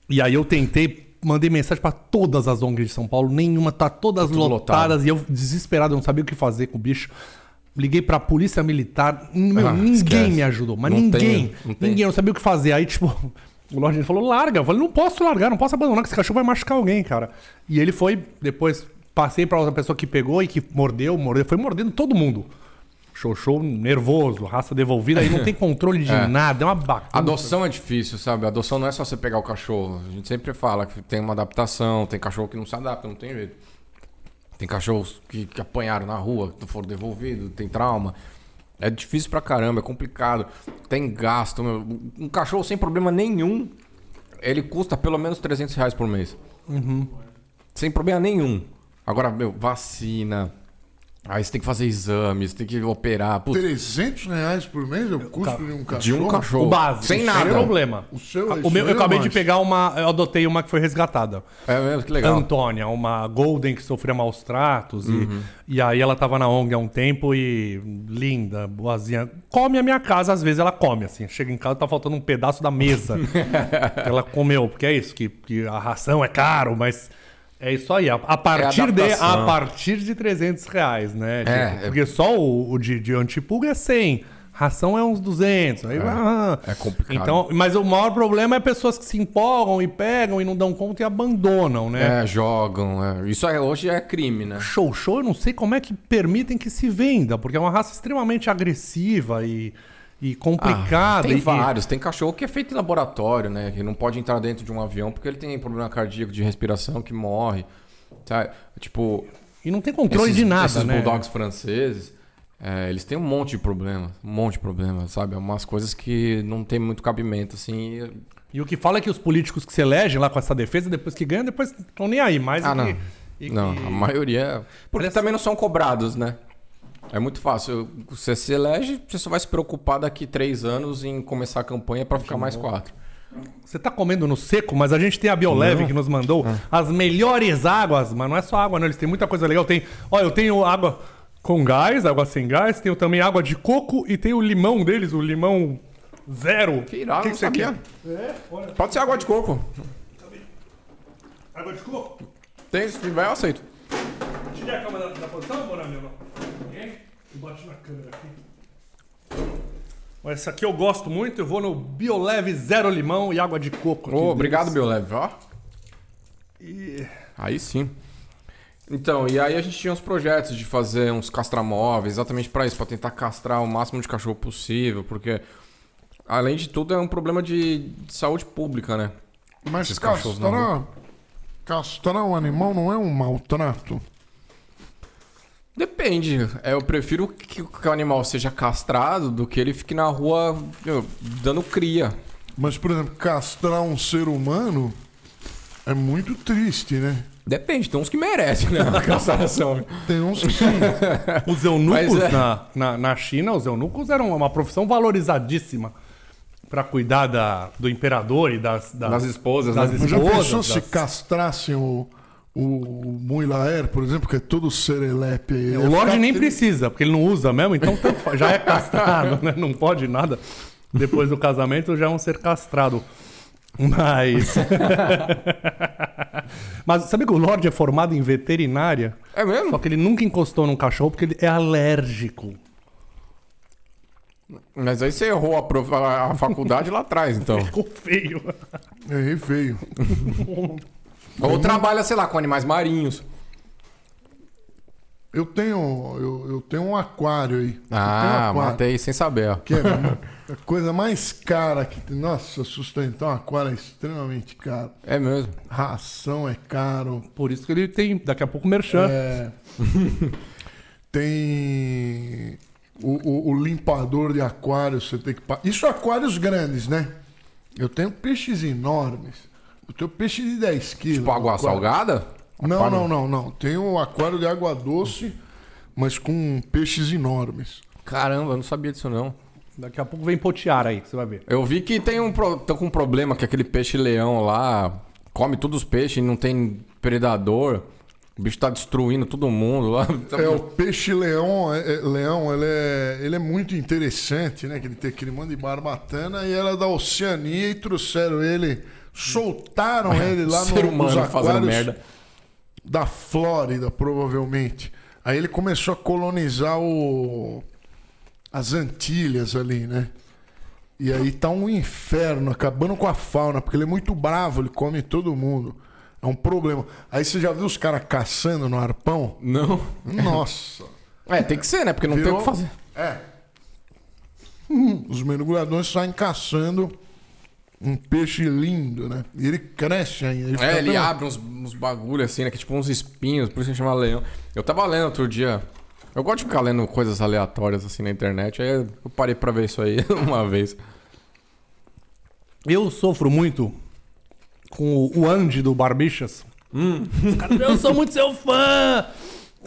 E aí eu tentei, mandei mensagem pra todas as ONGs de São Paulo. Nenhuma, tá todas tudo lotadas. E eu, desesperado, eu não sabia o que fazer com o bicho. Liguei pra polícia militar. Meu, Ah, ninguém esquece. me ajudou. Mas Não ninguém. tem, não tem. ninguém, eu não sabia o que fazer. Aí, tipo, o Lorde falou, larga. Eu falei, não posso largar, não posso abandonar, que esse cachorro vai machucar alguém, cara. E ele foi, depois passei pra outra pessoa que pegou e que mordeu, mordeu, foi mordendo todo mundo. Show, show nervoso, raça devolvida, aí não tem controle de É. nada, é uma bagunça. Adoção é difícil, sabe? Adoção não é só você pegar o cachorro. A gente sempre fala que tem uma adaptação, tem cachorro que não se adapta, não tem jeito. Tem cachorros que, que apanharam na rua, que foram devolvidos, tem trauma. É difícil pra caramba, é complicado. Tem gasto. meu. Um cachorro sem problema nenhum, ele custa pelo menos 300 reais por mês. Sem problema nenhum. Agora, meu, vacina. Aí você tem que fazer exames, tem que operar. Putz, 300 reais por mês é o custo de um cachorro? de um cachorro. O básico, Sem sem nada. problema. O seu é o meu, eu acabei é de pegar uma, eu adotei uma que foi resgatada. É mesmo, que legal. Antônia, uma Golden que sofria maus tratos. Uhum. E, e aí ela tava na ONG há um tempo e linda, boazinha. Come a minha casa, às vezes ela come, assim. Chega em casa, tá faltando um pedaço da mesa. ela comeu, porque é isso, que, que a ração é caro, mas... É isso aí, a, a partir de adaptação. a partir de 300 reais, né? É, Tipo, é- Porque só o, o de, de antipulga é 100. ração é uns 200. Aí, ah, é complicado. Então, mas o maior problema é pessoas que se empolgam e pegam e não dão conta e abandonam, né? É, jogam. é. Isso é- hoje é crime, né? Show show, eu não sei como é que permitem que se venda, porque é uma raça extremamente agressiva e, e complicada. Ah, tem e- vários. Tem cachorro que é feito em laboratório, né? Que não pode entrar dentro de um avião porque ele tem problema cardíaco de respiração que morre. Sabe? Tipo. E, não tem controle esses, de nada, esses né? bulldogs franceses, é, eles têm um monte de problema. Um monte de problema, sabe? É umas coisas que não tem muito cabimento, assim. e- E o que fala é que os políticos que se elegem lá com essa defesa, depois que ganham, depois estão nem aí. Mais Ah, e não. que- e Não, que- a maioria. é- Porque Parece- também não são cobrados, né? É muito fácil. Você se elege, você só vai se preocupar daqui três anos em começar a campanha pra ficar mais quatro. Você tá comendo no seco, mas a gente tem a Bioleve que nos mandou as melhores águas, mas não é só água, não. Eles têm muita coisa legal. Tem, ó, eu tenho água com gás, água sem gás, tenho também água de coco e tem o limão deles, o limão zero. Que irado, que não que você sabia. quer? É, olha. Pode ser água de coco. Água de coco? Tem, se tiver, eu aceito. Tirei a câmera da, da posição, Bonami? ou não? Bati na câmera aqui. Essa aqui eu gosto muito, eu vou no Bioleve Zero Limão e água de coco. deles. obrigado, Bioleve, ó. E- Aí sim. Então, e aí a gente tinha uns projetos de fazer uns castramóveis, exatamente pra isso, pra tentar castrar o máximo de cachorro possível, porque além de tudo é um problema de, de saúde pública, né? Mas Esses castrar, castrar um animal não é um maltrato? Depende. É, eu prefiro que, o animal seja castrado do que ele fique na rua meu, dando cria. Mas, por exemplo, castrar um ser humano é muito triste, né? Depende, tem uns que merecem, né? A castração. Tem uns que sim. Os eunucos é. na, na, na China, os eunucos eram uma profissão valorizadíssima para cuidar da, do imperador e das, das, Das esposas, das né? Mas já esposas, pensou se das- castrassem o, o Muilaer, por exemplo, que é todo serelepe? Ele O Lorde nem tri- precisa, porque ele não usa mesmo, então tanto faz, já é castrado, né? Não pode nada. Depois do casamento já é um ser castrado. Mas. Mas sabe que o Lorde é formado em veterinária? É mesmo? Só que ele nunca encostou num cachorro porque ele é alérgico. Mas aí você errou a, prof- a- a faculdade lá atrás, então. Ficou feio. Errei feio. Ou trabalha, sei lá, com animais marinhos. Eu tenho, eu, eu tenho um aquário aí. Tenho um Ah, aquário, matei sem saber, ó. Que é a coisa mais cara que tem. Nossa, sustentar um aquário é extremamente caro. É mesmo. Ração é caro. Por isso que ele tem, daqui a pouco, merchan. É, tem o, o- o limpador de aquário, você tem que. Isso aquários grandes, né? Eu tenho peixes enormes. Eu tenho peixe de 10 quilos. Tipo água aquário. salgada? Não, Aquário- não, não, não. Tem um aquário de água doce, mas com peixes enormes. Caramba, eu não sabia disso não. Daqui a pouco vem potear aí, você vai ver. Eu vi que tem um, pro- tô com um problema que aquele peixe-leão lá come todos os peixes e não tem predador. O bicho tá destruindo todo mundo lá. É, o peixe-leão, é, é- leão, ele é, ele é muito interessante, né? Que ele tem aquele mano de barbatana e era da Oceania e trouxeram ele, soltaram ele lá Ser no, humano nos fazendo merda. da Flórida, provavelmente. Aí ele começou a colonizar o, as Antilhas ali, né? E aí tá um inferno, acabando com a fauna, porque ele é muito bravo, ele come todo mundo. É um problema. Aí você já viu os caras caçando no arpão? Não. Nossa. É, tem que ser, né? Porque não tem o Virou- que fazer. É. Os mergulhadores saem caçando um peixe lindo, né? E ele cresce ainda. Ele É, ele tão- abre uns, uns bagulho assim, né? Que é tipo uns espinhos, por isso que chama leão. Eu tava lendo outro dia. Eu gosto de ficar lendo coisas aleatórias assim na internet. Aí eu parei pra ver isso aí uma vez. Eu sofro muito com o- Andy do Barbixas. Os caras, eu sou muito seu fã!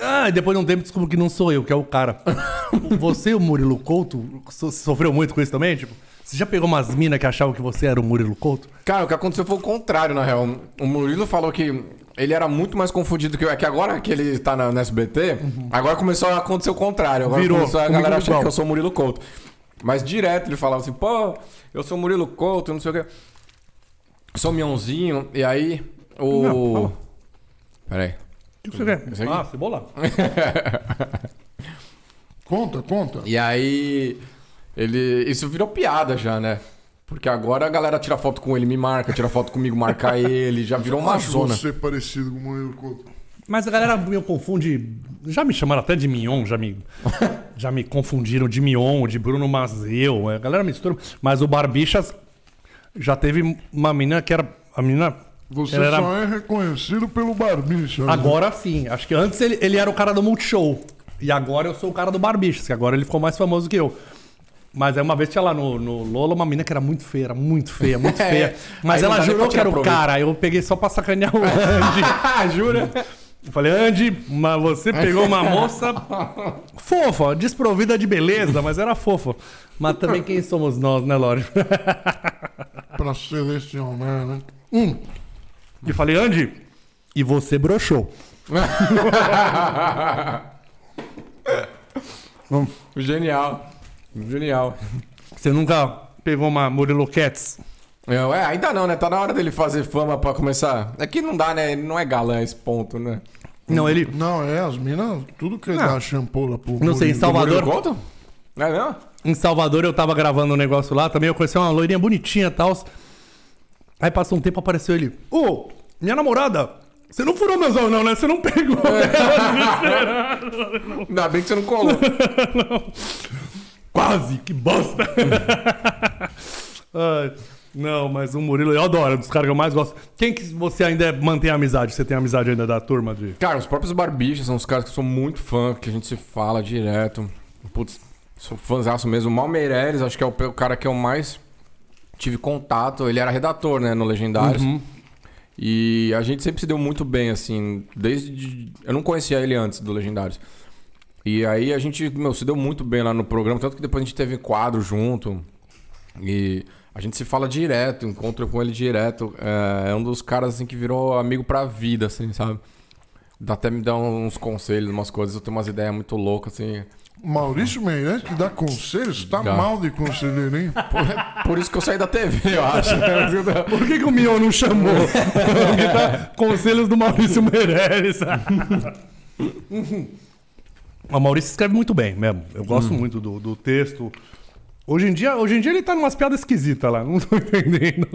Ah, e depois de um tempo descubro que não sou eu, que é o cara. Você o Murilo Couto so- sofreu muito com isso também? Tipo, você já pegou umas minas que achavam que você era o Murilo Couto? Cara, o que aconteceu foi o contrário, na real. O Murilo falou que ele era muito mais confundido que eu. É que agora que ele tá na, na SBT, agora começou a acontecer o contrário. Agora Virou. começou a Comigo galera achar que eu sou o Murilo Couto. Mas direto ele falava assim, pô, eu sou o Murilo Couto, não sei o quê. Sou o Mionzinho, e aí o. Não, fala. Pera aí. O que você quer? Ah, cebola. Conta, conta. E aí. Ele. Isso virou piada já, né? Porque agora a galera tira foto com ele, me marca, tira foto comigo, marca ele, já virou uma Acho zona. você parecido com o Murilo Couto. Mas a galera me confunde. Já me chamaram até de Mion, já me, já me confundiram de Mion, de Bruno Mazeu. A galera mistura. Mas o Barbixas já teve uma menina que era. A menina. Você ela era- só é reconhecido pelo barbicha. né? Agora sim. Acho que antes ele, ele era o cara do Multishow. E agora eu sou o cara do Barbixas, que agora ele ficou mais famoso que eu. Mas aí uma vez tinha lá no, no Lola uma menina que era muito feia, era muito feia, muito É. feia. Mas ela jurou que era o cara. Aí eu peguei só pra sacanear o Andy. Jura? Eu falei, Andy, mas você pegou uma moça fofa, desprovida de beleza, mas era fofa. Mas também quem somos nós, né, Lore? Pra selecionar, né? E falei, Andy, e você broxou. Genial. Genial. Você nunca pegou uma Murilo Cats? Não, é, ainda não, né? Tá na hora dele fazer fama pra começar. É que não dá, né? Ele não é galã esse ponto, né? Não, ele. Não, é, as minas, tudo que dá champola pro Não sei, em. Salvador. Couto? É mesmo? Em Salvador eu tava gravando um negócio lá, também eu conheci uma loirinha bonitinha e tal. Aí passou um tempo, apareceu ele. Ô, minha namorada, você não furou meus olhos não, né? Você não pegou. Ainda bem que você não colou. Quase, que bosta. Ai, não, mas o Murilo eu adoro, é um dos caras que eu mais gosto. Quem que você ainda é- mantém amizade? Você tem amizade ainda da turma de... Cara, os próprios barbichas são os caras que eu sou muito fã, que a gente se fala direto. Putz, sou fãzaço mesmo. O Mal Meireles, acho que é o, o cara que eu mais tive contato. Ele era redator, né, no Legendários. E a gente sempre se deu muito bem, assim, desde... Eu não conhecia ele antes do Legendários. E aí a gente, meu, se deu muito bem lá no programa, tanto que depois a gente teve quadro junto. E a gente se fala direto, encontro com ele direto. É, é um dos caras, assim, que virou amigo pra vida, assim, sabe? Dá até me dá uns conselhos, umas coisas. Eu tenho umas ideias muito loucas, assim. Maurício Meirelles que dá conselhos, tá Dá. mal de conselheiro, hein? Por isso que eu saí da TV, eu acho. Por que, que o Mion não chamou? Porque tá Conselhos do Maurício Meirelles. o Maurício escreve muito bem mesmo. Eu gosto muito do, do texto. Hoje em, dia, hoje em dia ele tá numas piadas esquisitas lá. Não tô entendendo.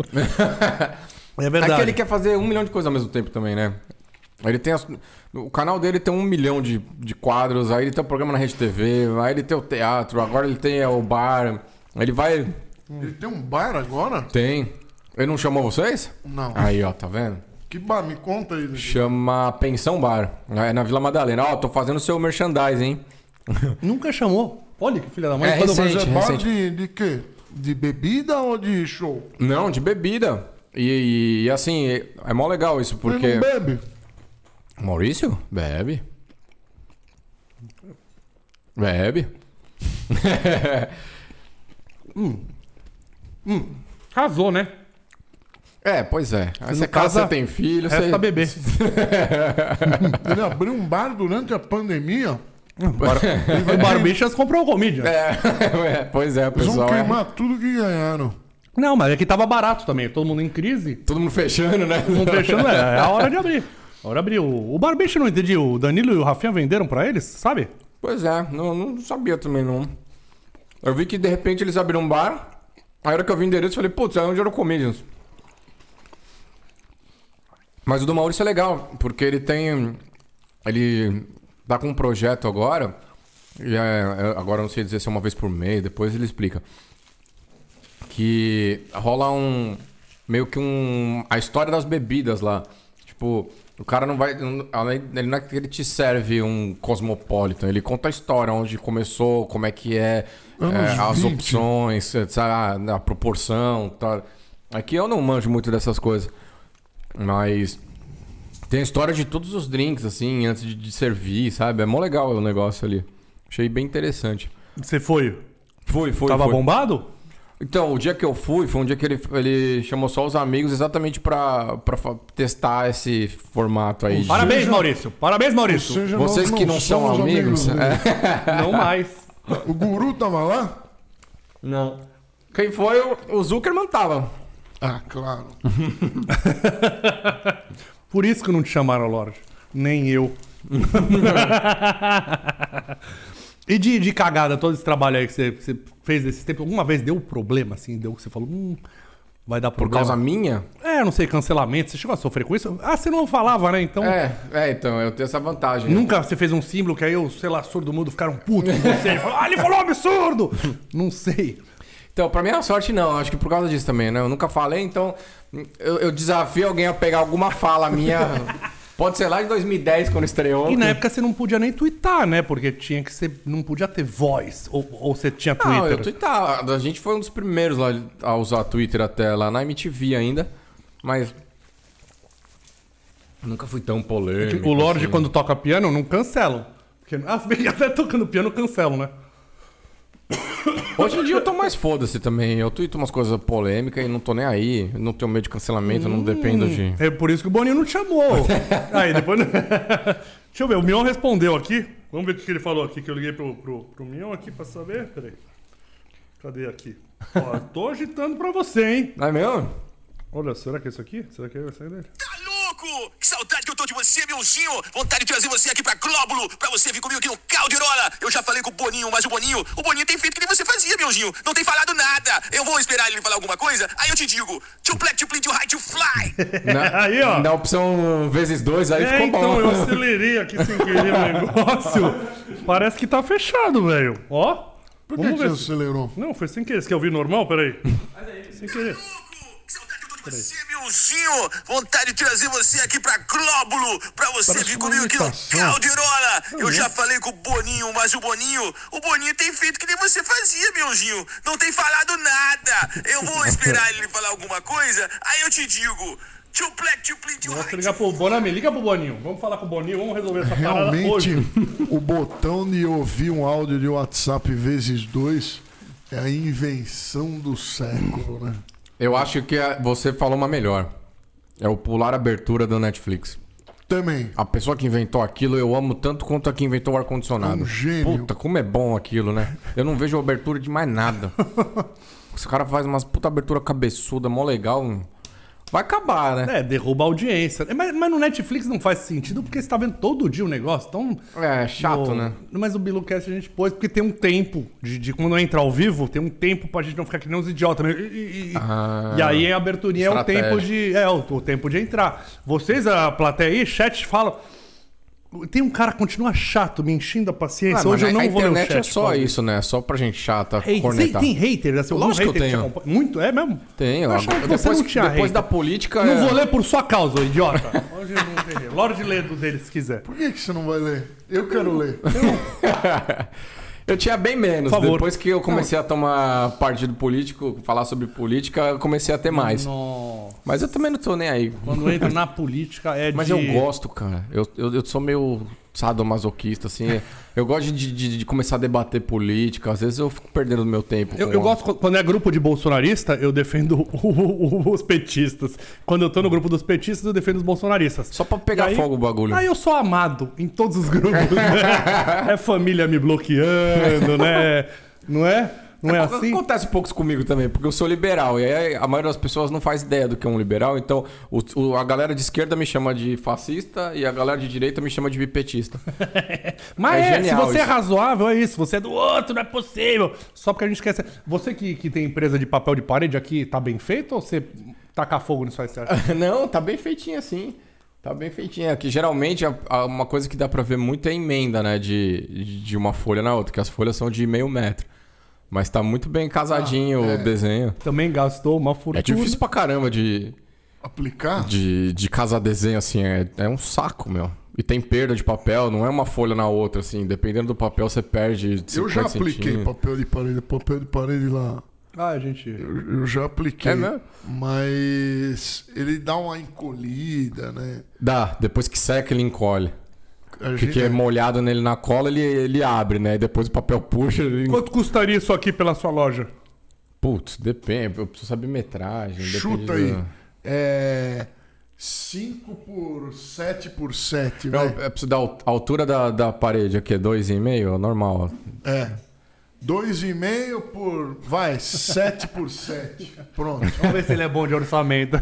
É É verdade. que ele quer fazer um milhão de coisas ao mesmo tempo também, né? Ele tem as- O canal dele tem um milhão de, de quadros, aí ele tem o programa na Rede TV, aí ele tem o teatro, agora ele tem o bar. Ele vai. Ele tem um bar agora? Tem. Ele não chamou vocês? Não. Aí, ó, tá vendo? Que bar? Me conta aí. Chama Pensão Bar. É na Vila Madalena. Ó, tô fazendo seu merchandising, hein? Nunca chamou. Olha que filha da mãe. É, Quando- recente. Mas é de, de quê? De bebida ou de show? Não, de bebida. E, e, assim, é, é mó legal isso, porque. Ele não bebe? Maurício? Bebe. Bebe. Casou, né? É, pois é. Aí você casa, tem filho, Resta você... beber. Ele abriu um bar durante a pandemia. o Barbixas comprou o comida. É, é, pois é, Eles vão pessoal. é. queimar tudo que ganharam. Não, mas é que tava barato também. Todo mundo em crise. Todo mundo fechando, né? Não fechando, é, é a hora de abrir. A hora de abrir. O, o Barbicha não entendi. O Danilo e o Rafinha venderam pra eles, sabe? Pois é, não, não sabia também, não. Eu vi que de repente eles abriram um bar. Aí a hora que eu vi o endereço, eu falei, putz, é onde era o Comedians. Mas o do Maurício é legal, porque ele tem. Ele tá com um projeto agora. E é, é- agora eu não sei dizer se é uma vez por mês, depois ele explica. Que rola um. Meio que um. A história das bebidas lá. Tipo, o cara não vai. além- Ele não é que ele te serve um Cosmopolitan, ele conta a história, onde começou, como é que é, é, as 20. opções, sabe, a, a proporção. Tá. Aqui eu não manjo muito dessas coisas. Mas. Tem a história de todos os drinks, assim, antes de, de servir, sabe? É mó legal o negócio ali. Achei bem interessante. Você foi? Fui, fui. Tava fui. bombado? Então, o dia que eu fui, foi um dia que ele, ele chamou só os amigos exatamente pra, pra testar esse formato aí. de- Parabéns, Maurício. Parabéns, Maurício. Seja, Vocês nós que não são amigos. dele. é. Não mais. O guru tava lá? Não. Quem foi? O, o Zuckerman tava. Ah, claro. Por isso que não te chamaram, Lorde. Nem eu. E de, de cagada, todo esse trabalho aí que você, você fez desse tempo, alguma vez deu problema, assim? Deu que você falou, hum, vai dar Por problema? causa minha? É, não sei, cancelamento. Você chegou a sofrer com isso? Ah, você não falava, né? Então. É, é, então, eu tenho essa vantagem. Nunca você fez um símbolo que aí os, sei lá, surdo mudo ficaram putos com você. Ele falou, ah, ele falou absurdo! não sei. Então, pra minha sorte, não. Acho que por causa disso também, né? Eu nunca falei, então eu, eu desafio alguém a pegar alguma fala minha. Pode ser lá de 2010, quando estreou. E na época você não podia nem twittar, né? Porque tinha que ser. Não podia ter voz. Ou, ou você tinha Não, Twitter. eu tweetar. A gente foi um dos primeiros lá a usar Twitter até lá na MTV ainda. Mas. Nunca fui tão polêmico. O Lorde, assim. quando toca piano, não cancelam. Porque, ah, se bem que até tocando piano cancelam, né? Hoje em dia eu tô mais foda-se também. Eu tweeto umas coisas polêmicas e não tô nem aí. Não tenho medo de cancelamento, não dependo de. É por isso que o Boninho não te chamou. Aí, depois. Deixa eu ver, o Mion respondeu aqui. Vamos ver o que ele falou aqui, que eu liguei pro, pro, pro Mion aqui pra saber. Peraí. Cadê aqui? Ó, tô agitando pra você, hein? Não é mesmo? Olha, será que é isso aqui? Será que é esse dele? Tá louco? Que saudade que eu tô de você, Mionzinho. Vontade de trazer você aqui pra Glóbulo, pra você vir comigo aqui no Calderola. Eu já falei com o Boninho, mas o Boninho, o Boninho tem feito que nem você fazia, Mionzinho. Não tem falado nada. Eu vou esperar ele falar alguma coisa, aí eu te digo. To black, to bleed, to high, to fly. Na, Aí, ó. Na opção vezes dois, aí É, ficou então, bom. eu acelerei aqui sem querer o negócio. Parece que tá fechado, velho. Ó. Por que, Vamos que ver. você acelerou? Não, foi sem querer. Você quer ouvir normal? Peraí. Sem querer. Que saudade que eu tô de você, Mionzinho. Vontade de trazer você aqui pra Glóbulo, pra você Parece vir comigo aqui no. Calderola. Eu já falei com o Boninho, mas o Boninho, o Boninho tem feito que nem você fazia, Mionzinho. Não tem falado nada. Eu vou esperar ele falar alguma coisa, aí eu te digo. To black, bleed, to Vamos high, ligar pro Bonami. Liga pro Boninho. Vamos falar com o Boninho. Vamos resolver essa parada Realmente, hoje. o botão de ouvir um áudio de WhatsApp vezes dois é a invenção do século, né? Eu acho que a- você falou uma melhor. É o pular abertura da Netflix. Também. A pessoa que inventou aquilo, eu amo tanto quanto a que inventou o ar-condicionado. É um gênio. Puta, como é bom aquilo, né? Eu não vejo abertura de mais nada. Esse cara faz umas puta abertura cabeçuda, mó legal. Vai acabar, né? É, derruba a audiência. É, Mas, mas no Netflix não faz sentido porque você tá vendo todo dia o negócio. Então. É, chato, no- né? Mas o Bilucast a gente pôs porque tem um tempo de, de quando entra ao vivo, tem um tempo pra gente não ficar que nem uns idiotas. Né? E, e- Ah, e aí a aberturinha é o tempo de. É, o, o tempo de entrar. Vocês, a plateia aí, chat fala. Tem um cara que continua chato, me enchendo a paciência. Ah, Hoje eu não a vou ler o internet chat. é só isso, né? Só pra gente chata, Hater. Tem, cornetar. tem hater, assim, algum Lógico que hater eu te tenho. acompanha? Muito, é mesmo? Tem, Eu achava que você Depois, não tinha depois hater. da política... Não é- vou ler por sua causa, ô idiota. Hoje eu não tem. Lorde lê do dele se quiser. Por que, que você não vai ler? Eu quero ler. Eu tinha bem menos. Depois que eu comecei a tomar partido político, falar sobre política, eu comecei a ter mais. Nossa. Mas eu também não tô nem aí. Quando entra na política é Mas de... eu gosto, cara. Eu, eu, eu sou meio sadomasoquista, assim. Eu gosto de, de, de começar a debater política. Às vezes eu fico perdendo meu tempo. Eu, eu gosto qu- quando é grupo de bolsonarista, eu defendo o- o- os petistas. Quando eu tô no grupo dos petistas, eu defendo os bolsonaristas. Só pra pegar aí- fogo o bagulho. Aí eu sou amado em todos os grupos, né? É família me bloqueando, né? Não é? Não é assim? Acontece pouco isso comigo também, porque eu sou liberal. E aí a maioria das pessoas não faz ideia do que é um liberal. Então o- o- a galera de esquerda me chama de fascista e a galera de direita me chama de bipetista. Mas É é, se você é isso. razoável, é isso. Você é do outro, não é possível. Só porque a gente esquece. Você que, que tem empresa de papel de parede aqui, tá bem feito ou você taca fogo nisso aí, não, tá bem feitinha assim. Tá bem feitinha. Que geralmente a- a- uma coisa que dá pra ver muito é emenda, né? De, de uma folha na outra, que as folhas são de meio metro. Mas tá muito bem casadinho o desenho. Também gastou uma fortuna. É difícil pra caramba de, Aplicar? de, de casar desenho, assim. É, é um saco, meu. E tem perda de papel, não é uma folha na outra, assim. Dependendo do papel, você perde. Eu já 50 apliquei centímetros. papel de parede, papel de parede lá. Ah, gente. Eu, eu já apliquei. É mesmo? Mas ele dá uma encolhida, né? Dá, depois que seca, ele encolhe. Gente- é molhado nele na cola, ele, ele abre, né? E depois o papel puxa. Ele... Quanto custaria isso aqui pela sua loja? Putz, depende. Eu preciso saber metragem. Chuta do- aí. É. 5 por 7 por 7, Não, velho. eu preciso da altura da, da parede aqui, é 2,5? É normal. É. 2,5 por. Vai, 7 por 7. Pronto. Vamos ver se ele é bom de orçamento.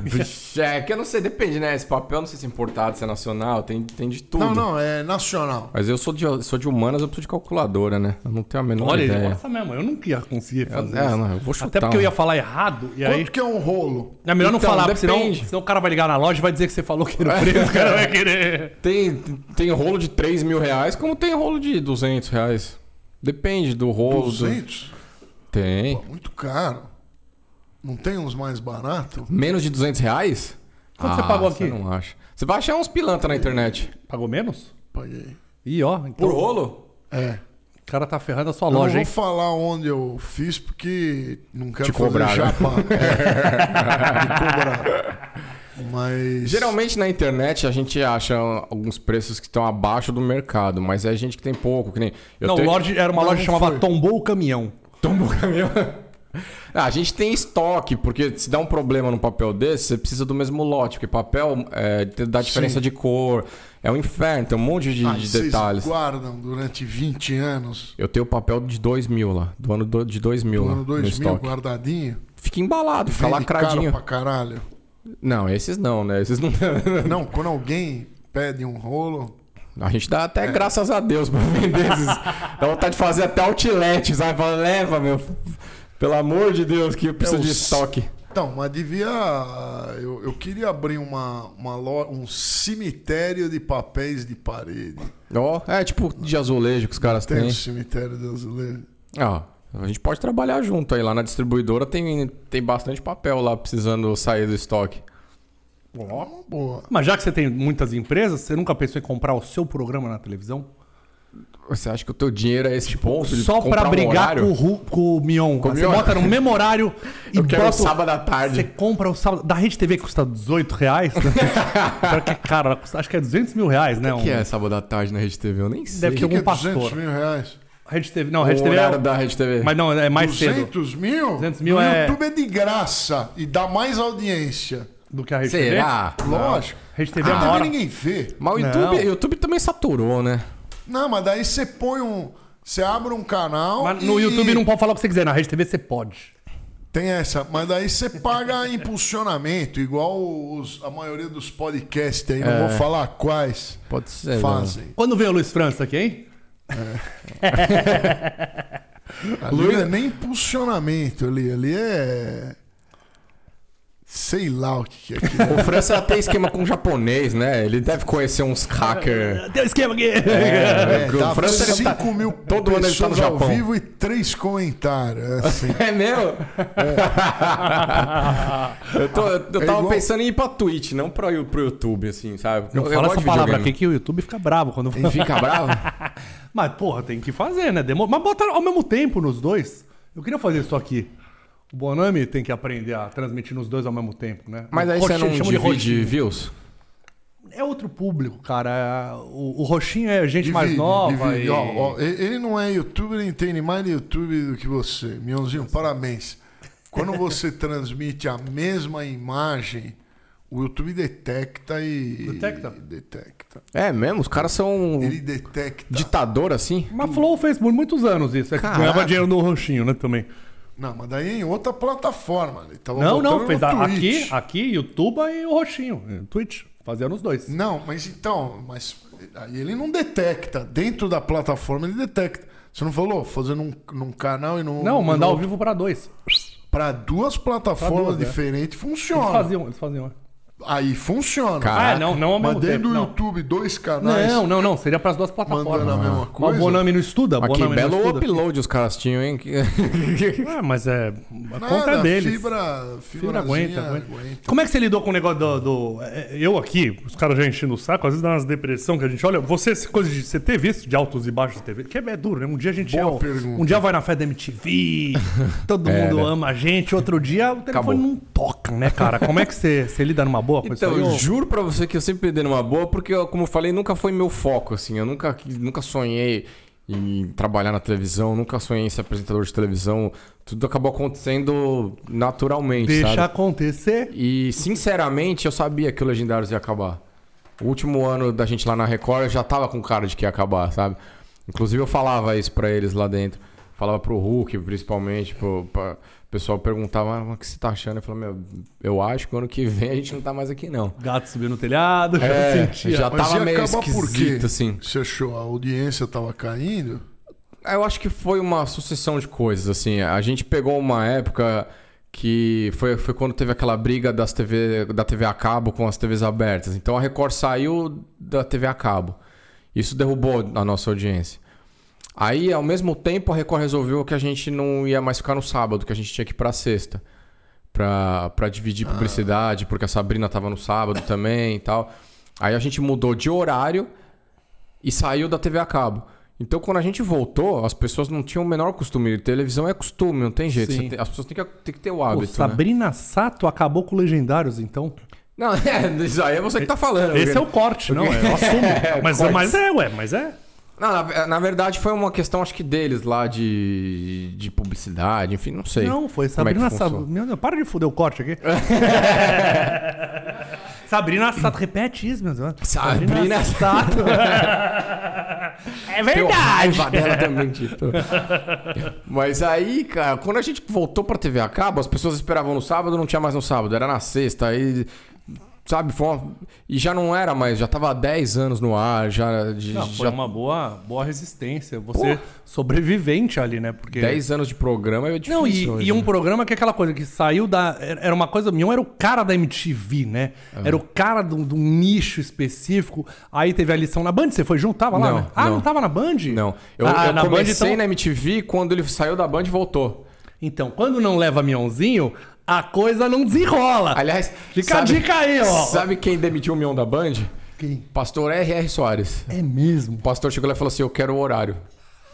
É, que eu não sei, depende, né? Esse papel, não sei se é importado, se é nacional, tem, tem de tudo. Não, não, é nacional. Mas eu sou de, sou de humanas, eu preciso de calculadora, né? Eu não tenho a menor Olha, ele ideia. gosta mesmo. Eu nunca ia conseguir fazer É, isso. não, eu vou chutar. Até porque eu ia falar errado. E aí. Quanto que é um rolo? É melhor não Então, falar, porque senão, depende. senão o cara vai ligar na loja e vai dizer que você falou que era preço, o cara vai querer. Tem, tem rolo de 3 mil reais, como tem rolo de 200 reais. Depende do rolo. do- 200? Tem. Pô, muito caro. Não tem uns mais baratos? Menos de 200 reais? Quanto você pagou você aqui? não acha. Você vai achar uns pilantra na internet. Pagou menos? Paguei. Ih, ó. Então, Por rolo? É. O cara tá ferrando a sua Eu não loja, vou hein? falar onde eu fiz porque não quero Te cobrar, fazer né? japa. É, me cobrar. Mas. Geralmente na internet a gente acha alguns preços que estão abaixo do mercado, mas é gente que tem pouco, que nem. Eu não, tenho- Lorde era uma Não, loja que chamava foi. Tombou o Caminhão. Tomou o caminhão. Ah, a gente tem estoque, porque se dá um problema num papel desse, você precisa do mesmo lote, porque papel é, dá diferença Sim. de cor, é um inferno, tem um monte de, Ah, de vocês detalhes. guardam durante 20 anos. Eu tenho o papel de 2000 lá, do ano do- de 2000 No lá, ano no 2000, estoque. guardadinho. Fica embalado, fica Vende lacradinho. caro pra caralho. Não, esses não, né? Esses não. Não, quando alguém pede um rolo. A gente dá até É. graças a Deus pra vender esses. Dá vontade de fazer até outlet, sabe? Fala, leva, meu. Pelo amor de Deus, que eu preciso É, de estoque. Então, mas devia. Eu, eu queria abrir uma, uma lo- um cemitério de papéis de parede. Ó, é tipo de azulejo que os caras Tem têm. um cemitério de azulejo. Ah, a gente pode trabalhar junto aí. Lá na distribuidora tem, tem bastante papel lá precisando sair do estoque. Uma boa. Mas já que você tem muitas empresas, você nunca pensou em comprar o seu programa na televisão? Você acha que o teu dinheiro é esse ponto? de Só pra um brigar horário? com o, Ru- com o Mion. Com você Mion? bota no mesmo horário e Eu quero bota o- sábado à tarde. Você compra o sábado. Da Rede TV que custa 18 reais. né? Que é custa- acho que é 200 mil reais, né? O que um- é sábado à tarde na Rede TV? Eu nem sei. Deve ter O que, algum que é 200 pastor. mil reais? Rede TV. Não, o Rede TV horário é. da Rede TV. Mas não, é mais cedo 200 mil? 200 mil no é- YouTube é de graça e dá mais audiência. do que a Rede Será? Lógico. TV. Rede TV é A uma TV hora. ninguém vê. Mas o Não. YouTube, o YouTube também saturou, né? Não, mas daí você põe um. Você abre um canal. Mas no e YouTube não pode falar o que você quiser, na Rede TV você pode. Tem essa, mas daí você paga impulsionamento, igual os, a maioria dos podcasts aí, não vou falar quais Pode ser. fazem. Quando veio o Luiz França aqui, hein? Ali não é nem impulsionamento ali, ali é. Sei lá o que, que é aquilo. O França tem esquema com o japonês, né? Ele deve conhecer uns hackers. Tem um esquema aqui. É, o dá França, ele 5 tá- mil todo ano ele tá no pessoas ao Japão. vivo e três comentários. Assim. É mesmo? eu, tô- eu- eu É tava igual- pensando em ir pra Twitch, não pro, pro YouTube, assim, sabe? Não eu, eu fala gosto essa de palavra aqui que o YouTube fica bravo quando Ele fica bravo? Mas, porra, tem que fazer, né? Demo... Mas bota ao mesmo tempo nos dois. Eu queria fazer isso aqui. O Bonami tem que aprender a transmitir nos dois ao mesmo tempo, né? Mas aí você Roxinho, não chama de divide roxinho. views? É outro público, cara. O, o roxinho é gente mais Divide, nova. divide. e- Ó, ó, ele ele não é youtuber, ele entende mais de YouTube do que você. Mionzinho, parabéns. Quando você transmite a mesma imagem, o YouTube detecta e. Detecta? Detecta. É mesmo? Os caras são Ele detecta. ditador assim? Mas Flow fez por muitos anos isso. É que Caraca. ganhava dinheiro no roxinho, né? Também. Não, mas daí em outra plataforma. Ele tava Não, não, fez a- aqui, aqui, YouTube e o roxinho. eh, Twitch. Fazia nos dois. Não, mas então, mas aí ele não detecta. Dentro da plataforma ele detecta. Você não falou? Fazendo um, num canal e no. Não, mandar ao no, vivo para dois. Pra duas plataformas Pra duas, é. diferentes Eles funciona. faziam, eles faziam. É. Aí funciona. Cara, Ah, não, não ao Mas mesmo dentro tempo. do Não. YouTube, dois canais. não, não, não. Seria para as duas plataformas. Mandando a mesma Mas coisa? o Bonami não estuda. Mas que Bonami não belo estuda. upload os caras tinham, hein? É, mas é. A Nada, conta é deles. Fibra, Fibra aguenta, aguenta. Como é que você lidou com o negócio do. do- é, eu aqui, os caras já enchendo o saco, às vezes dá umas depressão que a gente olha. Você, coisa de você ter visto de altos e baixos de TV, que é, é duro, né? Um dia a gente Boa é, pergunta. Um dia vai na fé da MTV, todo mundo né? ama a gente, outro dia o telefone Acabou. não toca, né, cara? Como é que você, você lida numa boa com Então, eu juro pra você que eu sempre dei numa boa, porque, como eu falei, nunca foi meu foco, assim. Eu nunca, nunca sonhei em trabalhar na televisão, nunca sonhei em ser apresentador de televisão. Tudo acabou acontecendo naturalmente, Deixa sabe? acontecer. E, sinceramente, eu sabia que o Legendários ia acabar. O último ano da gente lá na Record, eu já tava com cara de que ia acabar, sabe? Inclusive, eu falava isso pra eles lá dentro. falava pro Hulk, principalmente, pro, pra- o pessoal perguntava, ah, mas o que você tá achando? Eu falava, meu, eu acho que ano que vem a gente não tá mais aqui, não. Gato subiu no telhado, já É, sentia. já Mas tava meio acabar por quê? esquisito, assim. Você achou a audiência tava caindo? Eu acho que foi uma sucessão de coisas, assim. A gente pegou uma época que foi, foi quando teve aquela briga das TV, da TV a cabo com as TVs abertas. Então a Record saiu da TV a cabo. Isso derrubou a nossa audiência. Aí, ao mesmo tempo, a Record resolveu que a gente não ia mais ficar no sábado, que a gente tinha que ir pra sexta. Pra, pra dividir publicidade, porque a Sabrina tava no sábado também e tal. Aí a gente mudou de horário e saiu da TV a cabo. Então, quando a gente voltou, as pessoas não tinham o menor costume. Televisão é costume, não tem jeito. Tem- as pessoas têm que, têm que ter o Pô, hábito. né? Sabrina Sato acabou com Legendários, então. Não, é, isso aí é você que tá falando. Esse é o porque- corte, não? Eu assumo. mas, cortes. mas é, ué, mas é. Não, na, na verdade, foi uma questão, acho que deles lá de, de publicidade, enfim, não sei. Não, foi é Sabrina funciona. Sato. Meu Deus, para de fuder o corte aqui. Sabrina Sato, repete isso, meu Deus. Sabrina Sato. é Tenho verdade. raiva dela também, Tito. Mas aí, cara, quando a gente voltou pra TV a cabo, as pessoas esperavam no sábado, não tinha mais no sábado, era na sexta. Aí, sabe, foi uma... E já não era mais, já tava há 10 anos no ar, já. de- Não, foi já uma boa, boa resistência. Você sobrevivente ali, né? Porque 10 anos de programa é difícil. Não, e, hoje, e um né? programa que é aquela coisa que saiu da. Era uma coisa. Mion era o cara da MTV, né? Era o cara de um nicho específico. Aí teve a lição na Band. Você foi junto? Tava lá? Não, né? Ah, não. não. tava na Band? Não, eu, Ah, eu na Band, comecei então- na MTV quando ele saiu da Band e voltou. Então, quando não leva Mionzinho, a coisa não desenrola. Aliás, Fica a dica aí, ó. Sabe quem demitiu o Mion da Band? Quem? Pastor R.R. Soares. É mesmo. O pastor chegou lá e falou assim: Eu quero o horário.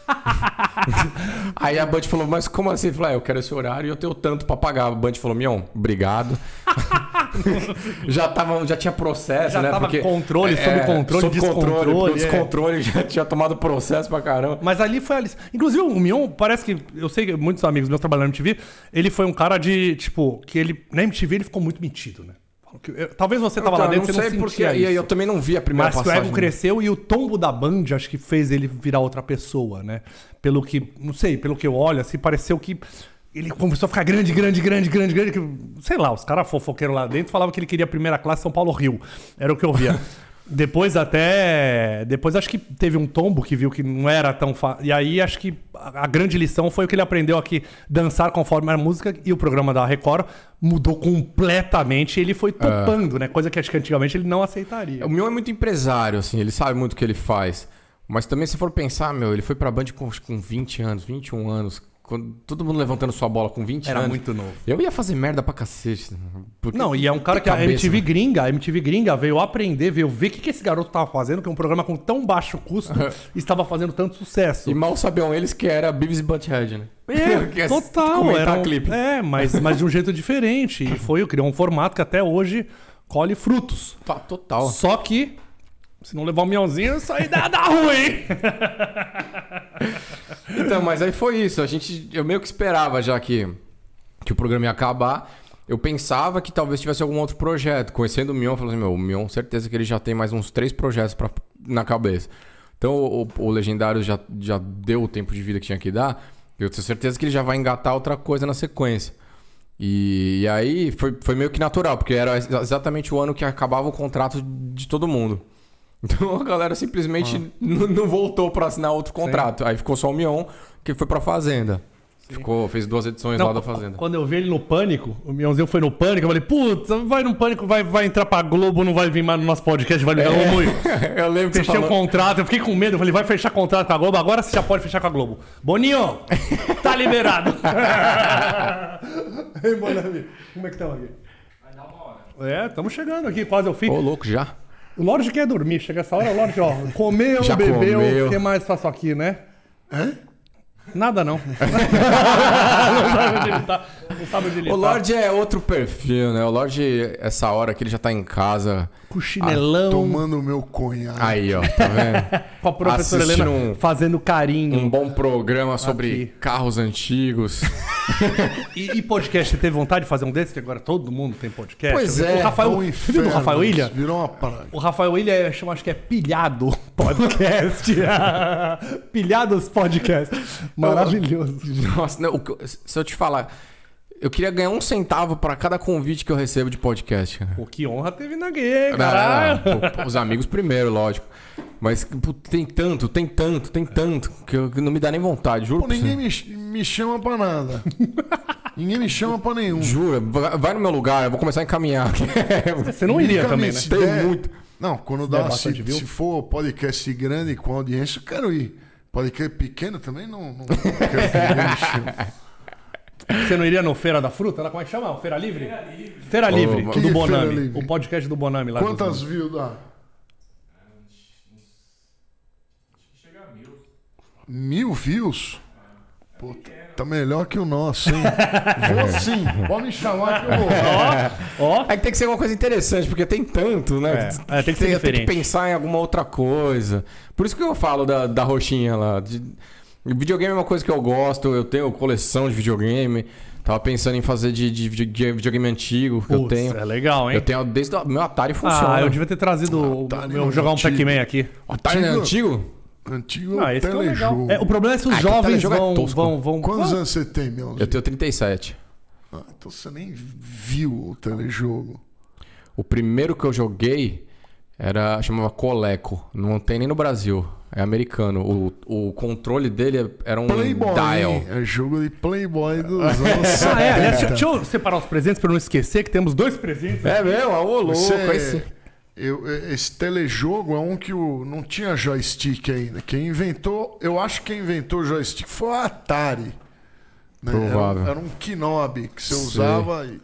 Aí a Band falou: Mas como assim? Ele falou: "É, Eu quero esse horário e eu tenho tanto pra pagar. A Band falou: Mion, obrigado. já, tava, já tinha processo, Já né? tava controle, sob controle, sob descontrole, controle. porque o é. descontrole já tinha tomado processo pra caramba. Mas ali foi a lição. Inclusive, o Mion, parece que. Eu sei que muitos amigos meus trabalhando na MTV, ele foi um cara de, tipo, que ele. Na MTV ele ficou muito metido, né? Eu- Talvez você tava lá Então, dentro, não você sei não porque. sentia E aí isso. eu também não vi a primeira Mas que o passagem. ego cresceu e o tombo da Band acho que fez ele virar outra pessoa, né? Pelo que, não sei, pelo que eu olho, assim, pareceu que ele começou a ficar grande, grande, grande, grande, grande. Que, sei lá, os caras fofoqueiros lá dentro falavam que ele queria primeira classe São Paulo Rio. Era o que eu via. Depois até. Depois acho que teve um tombo que viu que não era tão fácil. E aí acho que a, grande lição foi o que ele aprendeu aqui: dançar conforme a música. E o programa da Record mudou completamente. Ele foi topando, né? Coisa que acho que antigamente ele não aceitaria. O Mion é muito empresário, assim, ele sabe muito o que ele faz. Mas também, se for pensar, meu, ele foi pra Band com, com 20 anos, 21 anos. Quando, todo mundo levantando sua bola com 20 Era anos. muito novo. Eu ia fazer merda pra cacete. Não, e é um cara que a cabeça, MTV né? gringa, a MTV gringa veio aprender, veio ver o que, que esse garoto tava fazendo, que é um programa com tão baixo custo estava fazendo tanto sucesso. E mal sabiam eles que era Beavis e Butthead, né? Que É, total. Era um, clipe. É, mas, mas de um jeito diferente. E foi, criou um formato que até hoje colhe frutos. Tá, Total. Só que, se não levar um miãozinho, isso aí dá, dá ruim. Então, mas aí foi isso. A gente, eu meio que esperava já que, que o programa ia acabar. Eu pensava que talvez tivesse algum outro projeto. Conhecendo o Mion, eu falei assim, meu, o Mion, certeza que ele já tem mais uns três projetos pra, na cabeça. Então, o, o Legendário já, já deu o tempo de vida que tinha que dar. Eu tenho certeza que ele já vai engatar outra coisa na sequência. E, e aí foi, foi meio que natural, porque era ex- exatamente o ano que acabava o contrato de todo mundo. Então a galera simplesmente n- não voltou pra assinar outro contrato. Aí ficou só o Mion, que foi pra Fazenda. Ficou, fez duas edições lá da Fazenda. Quando eu vi ele no Pânico, o Miãozinho foi no Pânico, eu falei, putz, vai no Pânico, vai, vai entrar pra Globo, não vai vir mais no nosso podcast, vai ligar o muito. eu lembro que você Fechei o falou... contrato, eu fiquei com medo. Eu falei, vai fechar contrato com a Globo, agora você já pode fechar com a Globo. Boninho, tá liberado. Ei, Bonami, como é que estamos aqui? Vai dar uma hora. É, estamos chegando aqui, quase ao fim. Ô, louco, já? O Lorde quer dormir, chega essa hora, o Lorde, ó, comeu, Já bebeu, o que mais faço aqui, né? Hã? Nada não. não sabe onde ele tá. Ele O. Lorde é outro perfil, né? O Lorde, essa hora que ele já tá em casa. Com chinelão, Tomando o meu conhaque. Aí, ó, tá vendo? com a professora assistindo Helena um- fazendo carinho. Um bom programa sobre Aqui. carros antigos. E, e podcast, você teve vontade de fazer um desses? Que agora todo mundo tem podcast. Pois o é, Rafael, É um viu inferno, do Rafael Ilha? Virou uma praga. O Rafael Ilha é, chama, acho que é Pilhado Podcast. Pilhados Podcast. Maravilhoso. Nossa, não, o se eu te falar, eu queria ganhar um centavo pra cada convite que eu recebo de podcast. cara. Pô, que honra teve na gay, Não, caralho. não, não. Pô, Os amigos primeiro, lógico. Mas pô, tem tanto, tem tanto, tem tanto, que, eu- que não me dá nem vontade, juro. Pô, ninguém me, me chama pra nada. ninguém me chama pra nenhum. Jura, vai no meu lugar, eu vou começar a encaminhar. Você não iria Nunca também, me- né? Tem der- muito. Não, quando dá, se, se for podcast grande com audiência, eu quero ir. Podcast pequeno também não, não quero que ninguém me chame. Você não iria no Feira da Fruta? Lá, como é que chama? Feira Livre? Feira Livre. Feira Livre, Ô, o que do Feira Bonami. Livre? O podcast do Bonami lá. Quantas views dá? Mil views? Pô, tá melhor que o nosso, hein? Vou sim, pode me chamar que eu vou. Ó, É que tem que ser uma coisa interessante, porque tem tanto, né? É, é, tem que ser tem, diferente. que pensar em alguma outra coisa. Por isso que eu falo da, da roxinha lá. De, videogame é uma coisa que eu gosto, eu tenho coleção de videogame. Tava pensando em fazer de, de vide- videogame antigo que eu tenho. é legal, hein? Eu tenho desde o meu Atari funciona. Ah, eu devia ter trazido o Atari meu jogar um antigo. Pac-Man aqui. O Atari é Antigo? antigo? Antigo Ah, é o esse é o legal. telejogo. É, o problema é se os Ah, o jovens é vão, tosco. vão, vão. Quantos Ah, anos você tem, meu? Eu tenho 37. Ah, então você nem viu o telejogo. O primeiro que eu joguei era chamava Coleco. Não tem nem no Brasil. É americano. O, o controle dele era um Playboy, dial. É jogo de Playboy dos anos Ah, é, aliás, 70. deixa, deixa eu separar os presentes pra eu não esquecer que temos dois presentes. É mesmo? Ô, louco. Você- aí sim. eu- esse telejogo é um que o, não tinha joystick ainda. Quem inventou, eu acho que quem inventou o joystick foi a Atari. né? Provável. Era, era um Kinobi que você Sei. usava e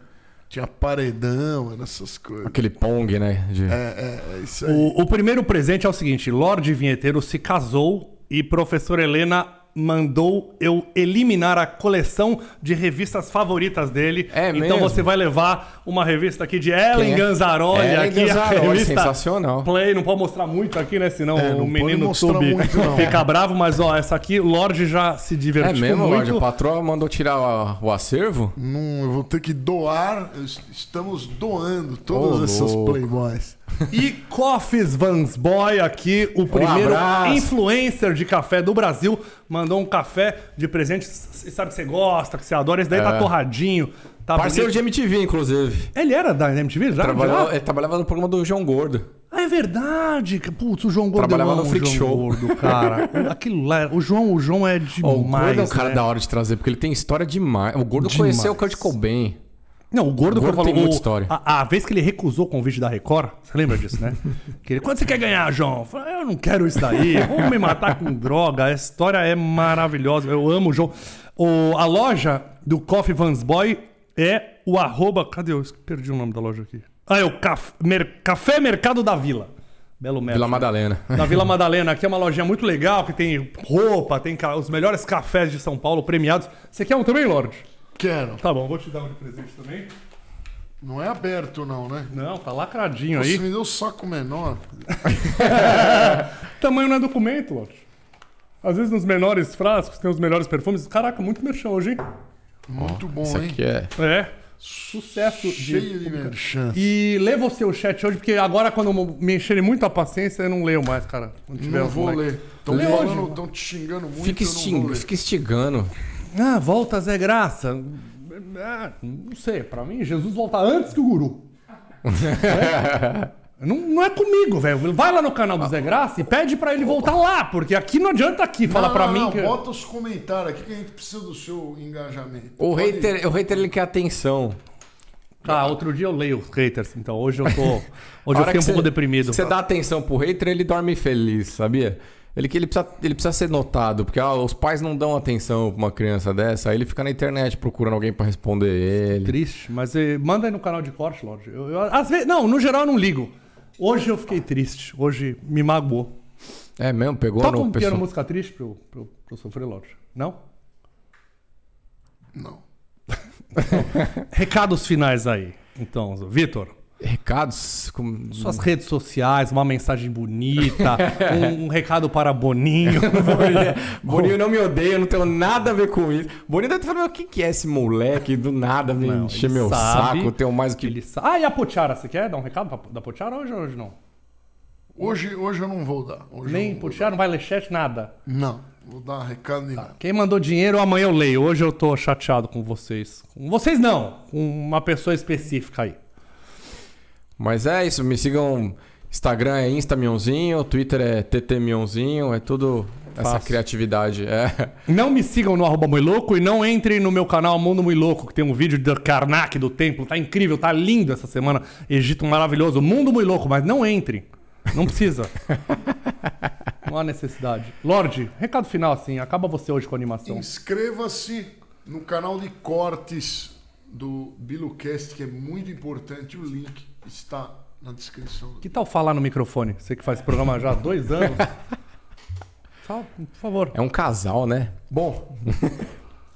tinha paredão, era essas coisas. Aquele Pong, né? De- É, é, é isso aí. O, o primeiro presente é o seguinte: Lorde Vinheteiro se casou e professora Helena mandou eu eliminar a coleção de revistas favoritas dele. É então mesmo? você vai levar uma revista aqui de Ellen é? Ganzaroli. Ellen aqui Ganzaroli, a revista sensacional. Play, não pode mostrar muito aqui, né? Senão É, o menino não. fica bravo. Mas ó, essa aqui, o Lorde já se É divertiu mesmo, muito. Lorde? A patroa mandou tirar o, o acervo? Não, eu vou ter que doar. es- Estamos doando todas Ô, essas louco. Playboys. E Coffees Vans Boy aqui, o primeiro abraço. influencer de café do Brasil, mandou um café de presente. Você sabe que você gosta, que você adora. Esse daí tá É. torradinho. Tá Parceiro de bonito. MTV, inclusive. Ele era da MTV já? Trabalhava, ele trabalhava no programa do João Gordo. Ah, é verdade. Putz, o João Gordo Trabalhava amo no Freak Show. Gordo, cara. Aquilo lá, o João, o João é Ó, o demais. Gordo é um cara né? da hora de trazer, porque ele tem história demais. O Gordo Demais. conheceu o Kurt Cobain. Não, o Gordo, O Gordo que eu falo, tem muita história. A, a vez que ele recusou o convite da Record, você lembra disso, né? que ele, quanto você quer ganhar, João? Eu falei, eu não quero isso daí. Vamos me matar com droga. A história é maravilhosa. Eu amo o João. O, a loja do Coffee Vans Boy é o arroba. Cadê eu? Perdi o nome da loja aqui. Ah, é o Caf, Mer- Café Mercado da Vila. Belo Mercado. Vila Madalena. Na Vila Madalena, aqui é uma lojinha muito legal, que tem roupa, tem os melhores cafés de São Paulo premiados. Você quer um também, Lorde? Quero. Tá bom, vou te dar um de presente também. Não é aberto, não, né? Não, tá lacradinho Você aí. me deu saco menor. Tamanho não é documento, Lorde. Às vezes nos menores frascos tem os melhores perfumes. Caraca, muito merchan hoje, hein? Muito bom, Isso hein? aqui é. É. Sucesso Cheio de merchan. E lê você o chat hoje, porque agora quando me encherem muito a paciência, eu não leio mais, cara. Não os vou moleques. ler. Estão te xingando muito. Fica, eu não vou exting... ler. Fica instigando. Ah, volta Zé Graça. Ah, não sei, pra mim, Jesus volta antes que o guru. É? Não, não é comigo, velho. Vai lá no canal do Zé Graça e pede pra ele voltar lá, porque aqui não adianta aqui falar Não, pra não, mim não, que. Bota os comentários aqui que a gente precisa do seu engajamento. O Pode- hater, o hater ele quer atenção. Ah, outro dia eu leio os haters, então hoje eu tô. Hoje eu fiquei um pouco deprimido. Você dá atenção pro hater, ele dorme feliz, sabia? Ele que ele precisa, ele precisa ser notado, porque ah, os pais não dão atenção pra uma criança dessa, aí ele fica na internet procurando alguém pra responder ele. Triste, mas eh, manda aí no canal de corte, Lorde. Eu, eu- às vezes, não, no geral eu não ligo. Hoje eu fiquei triste, hoje me magoou. É mesmo? Pegou Toca no um piano pessoal. música triste pra eu, pra eu, pra eu sofrer, Lorde. Não? Não. Recados finais aí. Então, Vitor. Recados? Como... Suas redes sociais, uma mensagem bonita, um, um recado para Boninho. Boninho não me odeia, eu não tenho nada a ver com isso. Boninho deve estar falando, o que que é esse moleque? Do nada vem Não, encher meu sabe. saco, tenho mais o que... Ele sa- Ah, e a Pochara, você quer dar um recado pra- da Pochara hoje ou hoje não? Hoje, hoje eu não vou dar. Hoje Nem Pochara, não vai ler chat, nada. não, vou dar recado nenhum. Quem mandou dinheiro, amanhã eu leio. Hoje eu tô chateado com vocês. Com vocês não, com uma pessoa específica aí. Mas é isso, me sigam... Instagram é Insta Mionzinho, Twitter é TT Mionzinho, é tudo essa criatividade. É. Não me sigam no arroba Muito Louco e não entrem no meu canal Mundo Muito Louco, que tem um vídeo do Karnak do templo. Tá incrível, tá lindo essa semana. Egito maravilhoso. Mundo Muito Louco, mas não entrem. Não precisa. não há necessidade. Lorde, recado final assim. Acaba você hoje com a animação. Inscreva-se no canal de cortes do BiluCast, que é muito importante. O link está na descrição. Que tal falar no microfone? Você que faz esse programa já há dois anos. Fala, por favor. É um casal, né? Bom,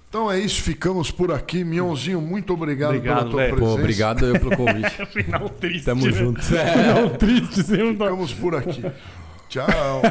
então é isso. Ficamos por aqui. Mionzinho, muito obrigado, Obrigado, pela tua velho. presença. Pô, obrigado eu pelo convite. Final triste. Tamo né? junto. Final triste. Você não tá... Ficamos por aqui. Tchau.